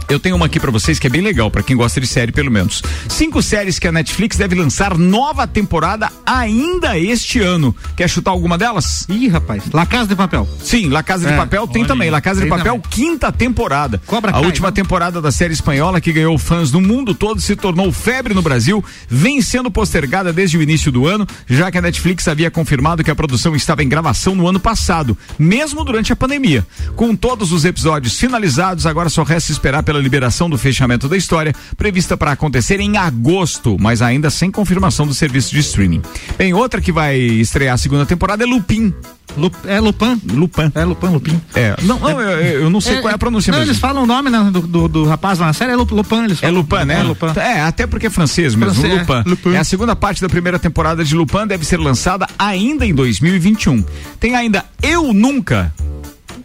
Eu tenho uma aqui pra vocês que é bem legal, pra quem gosta de série pelo menos. Cinco séries que a Netflix deve lançar nova temporada ainda este ano. Quer chutar alguma delas? Ih, rapaz. La Casa de Papel. Sim, La Casa de É, Papel tem olha também. aí. La Casa de Tem Papel, também. quinta temporada. Cobra a Kai, última vamos. temporada da série espanhola que ganhou fãs no mundo todo se tornou febre no Brasil, vem sendo postergada desde o início do ano, já que a Netflix havia confirmado que a produção estava em gravação no ano passado, mesmo durante a pandemia. Com todos os episódios finalizados, agora só resta esperar pela pela liberação do fechamento da história, prevista para acontecer em agosto, mas ainda sem confirmação do serviço de streaming. Bem, outra que vai estrear a segunda temporada é Lupin. Lu, é Lupin? Lupin. É Lupin, Lupin. É, não, não eu, eu não sei qual é a pronúncia Não, mesmo. eles falam o nome né, do, do, do rapaz lá na série, é Lu- Lupin. Eles É falam. Lupin, né? É Lupin. É, até porque é francês mesmo, Francês, é. Lupin. É a segunda parte da primeira temporada de Lupin deve ser lançada ainda em 2021. Tem ainda Eu Nunca.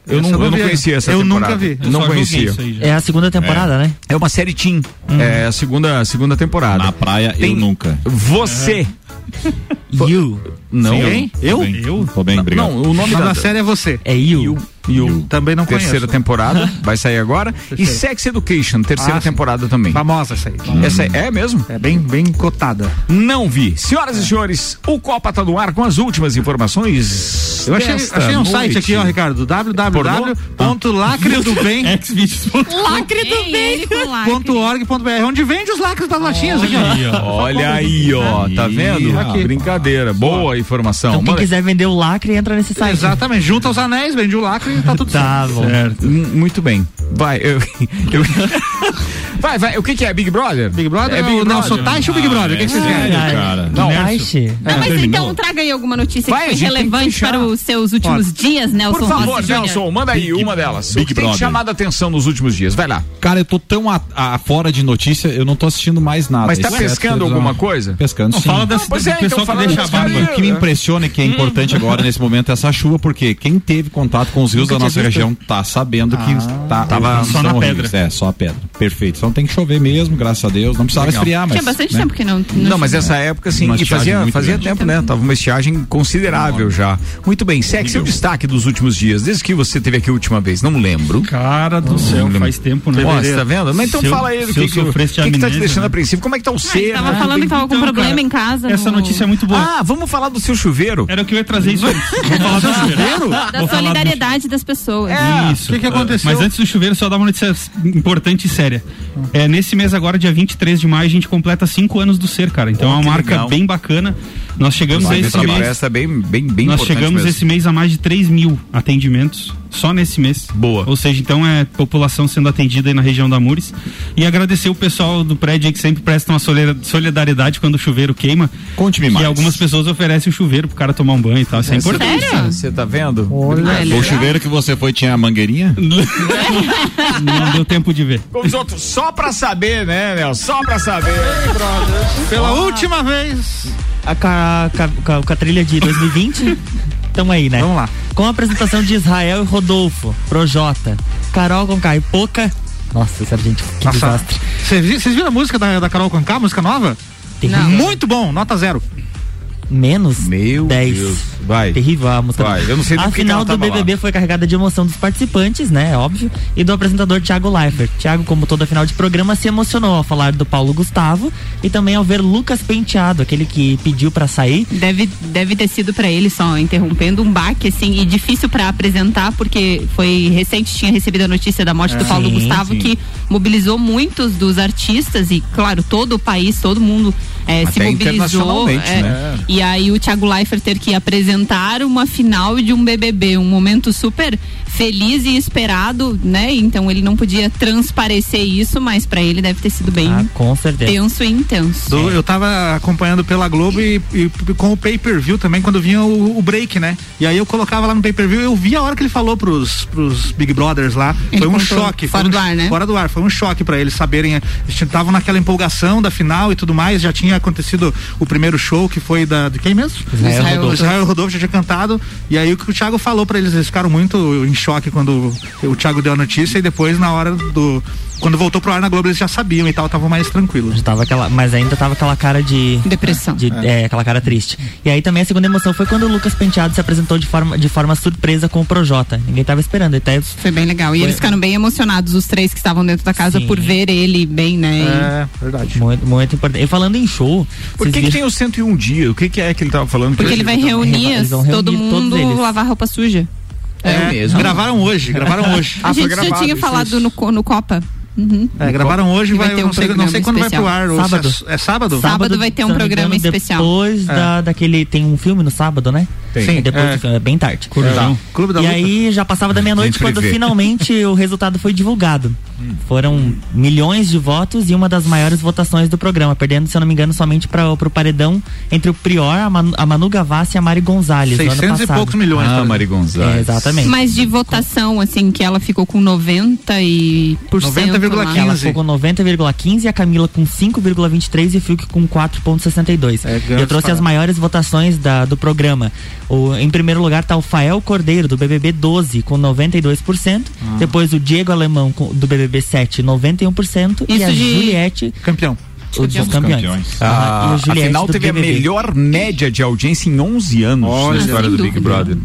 Eu não, eu não eu não vi. conhecia essa Eu temporada. nunca vi. Eu Não conhecia. É a segunda temporada, né? É uma série teen. É a segunda, segunda temporada. Na praia, eu nunca. Você. You. Não. Quem? Eu? Eu? Tô bem, obrigado. Não, o nome Mas da, a série é você. É You. You. Também não Terceira conheço. temporada, vai sair agora. e. Sex Education, terceira Ah, sim. temporada também. Famosa essa aí. Essa é, é mesmo? É bem, bem cotada. Não vi. Senhoras e senhores, o Copa tá no ar com as últimas informações. Eu achei, achei um site aqui, ó, Ricardo. www.lacredobem.org.br onde vende os lacres das latinhas aqui, ó. Olha aí, ó, tá vendo? Aqui. Brincadeira, boa informação. Então quem quiser vender o lacre, entra nesse site. Exatamente, junta os anéis, vende o lacre tá tudo Tá certo. bom. Hum, Muito bem. Vai, eu, eu- Vai, vai. O que, que é? Big Brother? Big Brother é é Big o Nelson? Taixe ou Big Brother? O que, que vocês querem? cara. Não, Taixe? Não, mas então traga aí alguma notícia Vai, que foi tem que relevante para os seus últimos dias, Nelson Por favor, Rossi Júnior. Nelson, manda aí uma delas. Big o que tem Brother. chamado a atenção nos últimos dias? Vai lá. Cara, eu tô tão a, a- fora de notícia, eu não tô assistindo mais nada. Mas tá exceto pescando alguma coisa? Pescando, sim. Fala desse, pois é, então pessoal que deixa a barba. O que me impressiona e que é importante agora nesse momento é essa chuva, porque quem teve contato com os rios Nunca da nossa região tá sabendo que tá, Tava só na horríveis. pedra. É, só a pedra. Perfeito. Então tem que chover mesmo, graças a Deus. Não precisava Legal. esfriar, mas. Tinha bastante né? tempo que não. Não, mas essa época, sim, Uma e fazia, fazia grande. tempo, né? Tava uma estiagem considerável já. Muito bem, sexy é o destaque dos últimos dias, desde que você teve aqui a última vez, não lembro. Cara do céu, lembro. faz tempo, né? Ó, você tá vendo? Mas então Se eu- fala aí do que, que, de que, tá te amnésia, deixando né? apreensivo. Como é que tá o Ah, ser? ele tava falando que tava com Então, problema em casa. Essa no- notícia é muito boa. Ah, vamos falar do seu chuveiro? Era o que eu ia trazer isso antes. Vou falar do chuveiro. Da solidariedade das pessoas. Isso. O que que aconteceu? Mas antes do chuveiro, só dar uma notícia importante e séria. É, nesse mês agora, dia 23 de maio, a gente completa cinco anos do ser, cara. Então Pô, é uma marca legal. bem bacana. Nós chegamos Mas esse mês. presta bem, bem, bem Nós chegamos mesmo. esse mês a mais de 3 mil atendimentos, só nesse mês. Boa. Ou seja, então é população sendo atendida aí na região da Mures. E agradecer o pessoal do prédio aí que sempre prestam a solera- solidariedade quando o chuveiro queima. Conte-me E mais. algumas pessoas oferecem o chuveiro pro cara tomar um banho e tal. Isso é importante. Sério? Você tá vendo? O chuveiro que você foi tinha a mangueirinha? Não deu tempo de ver. Como os outros, só pra saber, né, Nelson? Só pra saber. Pela última vez. A, ca- ca- ca- com a trilha de 2020. Tamo aí, né? Vamos lá. Com a apresentação de Israel e Rodolfo, Projota, Carol Conká e Poca. Nossa, essa gente, que Nossa. desastre. Vocês vi- vocês viram a música da, da Carol Conká, música nova? Terrível. Muito bom, nota zero. Menos Meu 10. Deus. Vai. Terrível a música. Vai, eu não sei A final do BBB lá. foi carregada de emoção dos participantes, né? Óbvio. E do apresentador Thiago Leifert. Thiago, como toda final de programa, se emocionou ao falar do Paulo Gustavo e também ao ver Lucas Penteado, aquele que pediu pra sair. Deve, deve ter sido pra ele, só interrompendo, um baque, assim, e difícil pra apresentar, porque foi recente, tinha recebido a notícia da morte do Paulo Sim, Gustavo, sim. que mobilizou muitos dos artistas e, claro, todo o país, todo mundo eh, se mobilizou. eh, né? E aí o Thiago Leifert ter que apresentar uma final de um BBB, um momento super feliz e esperado, né? Então ele não podia transparecer isso, mas pra ele deve ter sido bem Ah, com certeza. tenso e intenso. Do- Eu tava acompanhando pela Globo e, e com o pay-per-view também, quando vinha o, o break, né? E aí eu colocava lá no pay-per-view eu vi a hora que ele falou pros, pros Big Brothers lá. Ele foi um choque. fora foi um, do ar, né? Fora do ar. Foi um choque pra eles saberem. Eles estavam naquela empolgação da final e tudo mais. Já tinha acontecido o primeiro show que foi da, de quem mesmo? Israel Israel Rodolfo. Israel Rodolfo já tinha cantado. E aí o que o Thiago falou pra eles, eles ficaram muito em choque quando o Thiago deu a notícia e depois na hora do. Quando voltou pro ar na Globo, eles já sabiam e tal, estavam mais tranquilos. Já tava aquela, mas ainda tava aquela cara de. Depressão. de- é. aquela cara triste. E aí também a segunda emoção foi quando o Lucas Penteado se apresentou de forma, de forma surpresa com o Projota. Ninguém tava esperando. Até Foi bem legal. E Foi- eles ficaram bem emocionados, os três que estavam dentro da casa, Sim. por ver ele bem, né? É, verdade. muito, muito importante. E falando em show. Por que, que viram- tem os 101 dias? O que, que é que ele tava falando? Porque ele vai reunir Eles vão todo reunir todos mundo eles. lavar roupa suja. É mesmo? Gravaram hoje, gravaram hoje. a Ah, foi gente já tinha falado no, no Copa. Uhum. É, gravaram hoje, E vai vai, ter não, um sei, não sei quando vai pro ar. se Sábado. É, é sábado? Sábado vai ter um não programa engano, especial. Depois É. da, daquele. Tem um filme no sábado, né? Sim, depois é, bem tarde. Clubezão. Clube da e Luta. aí já passava da meia-noite quando vê. finalmente o resultado foi divulgado. Foram milhões de votos e uma das maiores votações do programa, perdendo, se eu não me engano, somente para o paredão entre o Prior, a Manu, a Manu Gavassi e a Mari Gonzalez. no ano 600 e poucos milhões, Ah, Mari Gonzalez. É, exatamente. Mas de votação, assim, que ela ficou com 90 e por cento lá. Ela ficou com 90,15 e a Camila com 5,23 e o Fiuk com 4,62. É, e eu trouxe as maiores votações da, do programa. O, em primeiro lugar tá o Fael Cordeiro, do BBB 12, com 92%. Ah. Depois o Diego Alemão, com- do BBB 7, 91%. e Isso a de- Juliette. Campeão. O dos campeões. Ah, e o Juliette afinal, teve a BBB. melhor média de audiência em 11 anos Olha, na história do Big. Brother.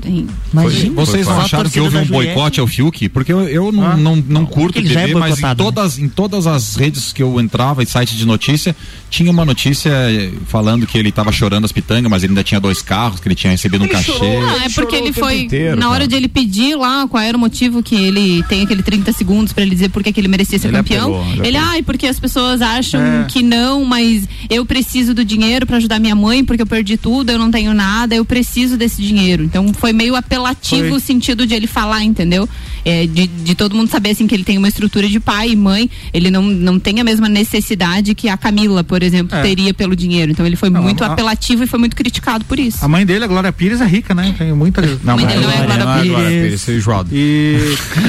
Imagina. Vocês não a acharam que houve um boicote ao Fiuk? Porque eu, eu não, não, não curto porque ele já é mas em né? todas, em todas as redes que eu entrava, em sites de notícia, tinha uma notícia eh, falando que ele estava chorando as pitangas, mas ele ainda tinha dois carros, que ele tinha recebido um cachê. Ah, é porque ele foi. inteiro, na hora de ele pedir lá qual era o motivo que ele tem aquele 30 segundos pra ele dizer por que ele merecia ser Ele campeão. apelou, ele ele, ai, porque as pessoas acham É. que não, mas eu preciso do dinheiro pra ajudar minha mãe, porque eu perdi tudo, eu não tenho nada, eu preciso desse dinheiro. Então foi meio apelativo Foi. o sentido de ele falar, entendeu? É, de, de todo mundo saber assim que ele tem uma estrutura de pai e mãe, ele não, não tem a mesma necessidade que a Camila, por exemplo, É. teria pelo dinheiro. Então ele foi Não, muito a- a- apelativo e foi muito criticado por isso. A mãe dele, a Glória Pires, é rica, né? Tem muita. Não, Mãe dele não é Glória não é Glória Pires. Pires, é enjoado. E.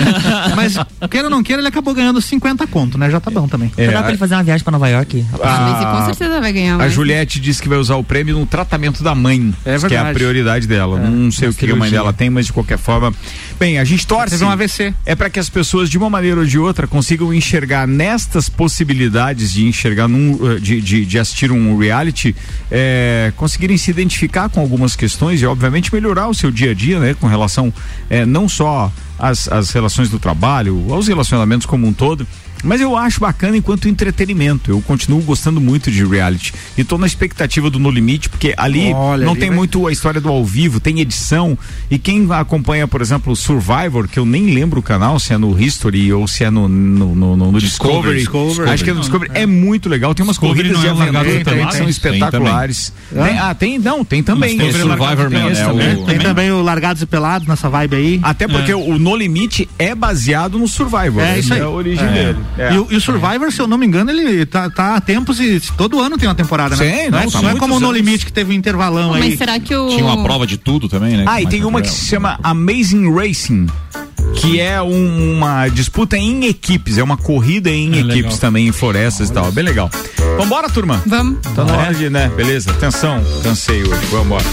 Mas, queira ou não queira, ele acabou ganhando 50 conto, né? Já tá bom também. É, dá pra ele fazer uma viagem pra Nova York? Ah, mas e com certeza vai ganhar A mais. Juliette disse que vai usar o prêmio no tratamento da mãe, que é a verdade. prioridade dela. não sei o que a mãe dela tem, mas de qualquer forma. Bem, a gente torce. Teve um AVC. É para que as pessoas, de uma maneira ou de outra, consigam enxergar nestas possibilidades de enxergar num, eh, de, de, de assistir um reality, eh, conseguirem se identificar com algumas questões e, obviamente, melhorar o seu dia a dia, né? Com relação eh, não só às, às relações do trabalho, aos relacionamentos como um todo. Mas eu acho bacana enquanto entretenimento. Eu continuo gostando muito de reality. E tô na expectativa do No Limite, porque ali Olha, não ali tem vai- muito a história do ao vivo, tem edição. E quem acompanha, por exemplo, o Survivor, que eu nem lembro o canal, se é no History ou se é no, no, no- no- no Discovery. Discovery. Acho que é no Discovery. É muito legal. Tem umas Discovery corridas de não é Largado aventura também que são Tem espetaculares. também. Tem- ah, tem? Não, tem também. Tem Survivor Man, esse é também. o- Tem também o Largados e Pelados nessa vibe aí. Até porque o No Limite é baseado no Survivor. É né? isso aí. É a origem É. dele. É. E, o, e o Survivor, se eu não me engano, ele tá, tá há tempos e todo ano tem uma temporada, né? Sim, não, é, não, tá não é como o No anos. Limite que teve um intervalão aí. Mas será que o. Tinha uma prova de tudo também, né? Ah, e tem uma que se chama Amazing Racing. Que é um- uma disputa em equipes, é uma corrida em É, equipes legal. também, em florestas e tal. Bem legal. Vambora, turma? Vamos. Tá na hora de, né? Beleza, atenção, cansei hoje. Vambora.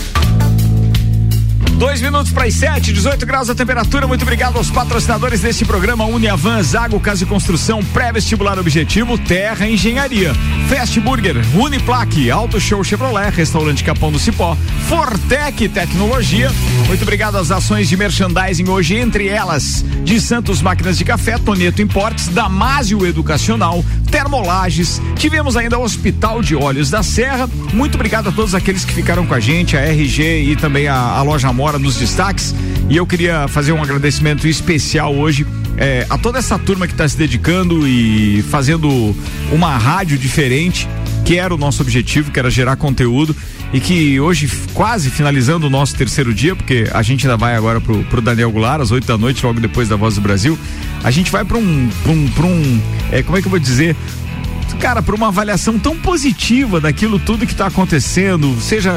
Dois minutos para as sete, 18 graus a temperatura. Muito obrigado aos patrocinadores deste programa: Uniavan, Zago Casa e Construção, Pré-Vestibular Objetivo, Terra Engenharia, Fast Burger, Uniplaque, Auto Show Chevrolet, Restaurante Capão do Cipó, Fortec Tecnologia. Muito obrigado às ações de merchandising hoje, entre elas de Santos Máquinas de Café, Toneto Importes, Damásio Educacional, Termolages. Tivemos ainda o Hospital de Olhos da Serra. Muito obrigado a todos aqueles que ficaram com a gente, a RG e também a, a loja Amora nos destaques. E eu queria fazer um agradecimento especial hoje eh, a toda essa turma que está se dedicando e fazendo uma rádio diferente, que era o nosso objetivo, que era gerar conteúdo. E que hoje, quase finalizando o nosso terceiro dia, porque a gente ainda vai agora pro, pro Daniel Goulart, às 8 da noite, logo depois da Voz do Brasil. A gente vai para um, pra um, pra um eh, como é que eu vou dizer? cara, por uma avaliação tão positiva daquilo tudo que está acontecendo, seja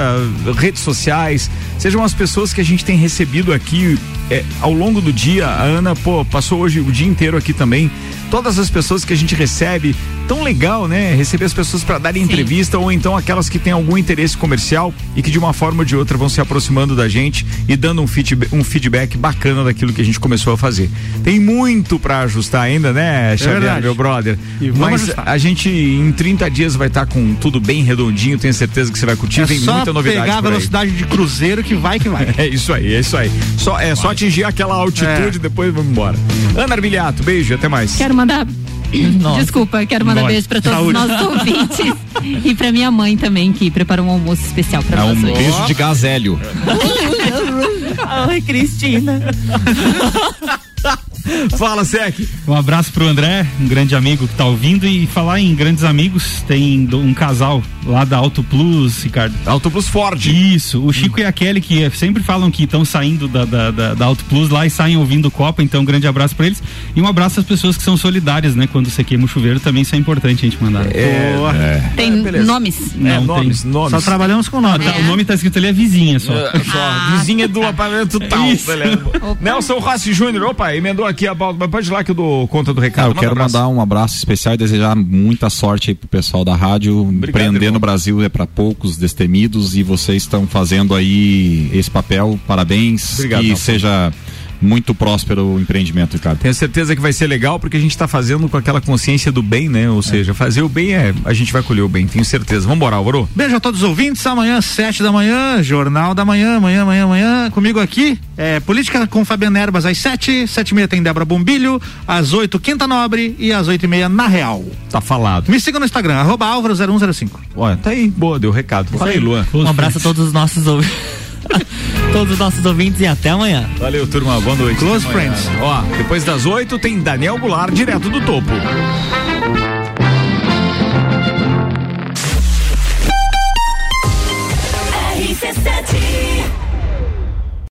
redes sociais, sejam as pessoas que a gente tem recebido aqui é, ao longo do dia. A Ana, pô, passou hoje o dia inteiro aqui também. Todas as pessoas que a gente recebe, tão legal, né? Receber as pessoas para darem entrevista ou então aquelas que têm algum interesse comercial e que de uma forma ou de outra vão se aproximando da gente e dando um feedback, um feedback bacana daquilo que a gente começou a fazer. Tem muito para ajustar ainda, né, Xavier, verdade. meu brother? E Mas ajustar. a gente em 30 dias vai estar com tudo bem redondinho, tenho certeza que você vai curtir, É vem só muita novidade pegar a velocidade de cruzeiro que vai que vai. É isso aí, é isso aí. Só, é só atingir aquela altitude É. depois vamos embora. Ana Armiliato, beijo, até mais. Quero mandar. Nossa. Desculpa, quero mandar Nossa. beijo pra todos Saúde. os nossos ouvintes. e pra minha mãe também, que preparou um almoço especial pra É nós um hoje. beijo de gazélio. Ai, Cristina. Fala, Sec. Um abraço pro André, um grande amigo que tá ouvindo. E falar em grandes amigos, tem um casal lá da Auto Plus, Ricardo. Auto Plus Ford. Isso, o Chico e a Kelly, que eh, sempre falam que estão saindo da, da, da, da Auto Plus lá e saem ouvindo o Copa, então um grande abraço pra eles. E um abraço às pessoas que são solidárias, né? Quando você queima o chuveiro, também isso é importante a gente mandar. É, Tem nomes? Não, É, nomes, tem. nomes. Só trabalhamos com nome. Tá, o nome tá escrito ali é vizinha só. É, só, vizinha do apartamento tal. Isso. beleza. Nelson Rossi Júnior, opa, emendou aqui a pauta, mas pode ir lá que eu dou conta do recado. Ah, eu Manda quero abraço. mandar um abraço especial e desejar muita sorte aí pro pessoal da rádio. Empreender irmão. no Brasil é para poucos, destemidos, e vocês estão fazendo aí esse papel. Parabéns. Obrigado, que seja muito próspero o empreendimento, Ricardo. Tenho certeza que vai ser legal porque a gente tá fazendo com aquela consciência do bem, né? Ou seja, fazer o bem é. A gente vai colher o bem, tenho certeza. Vambora, Álvaro. Beijo a todos os ouvintes. Amanhã, sete da manhã, Jornal da Manhã, amanhã, amanhã, amanhã. Comigo aqui, é, Política com Fabiano Erbas às sete, sete e meia tem Débora Bombilho, às oito, Quinta Nobre e às oito e meia, na Real. Tá falado. Me siga no Instagram, arroba Álvaro 0105. Olha, tá aí, boa, deu recado. Fala aí, Luan. Um abraço a todos os nossos ouvintes. todos os nossos ouvintes e até amanhã. Valeu, turma. Boa noite. Close friends. Ó, depois das oito tem Daniel Goulart direto do topo.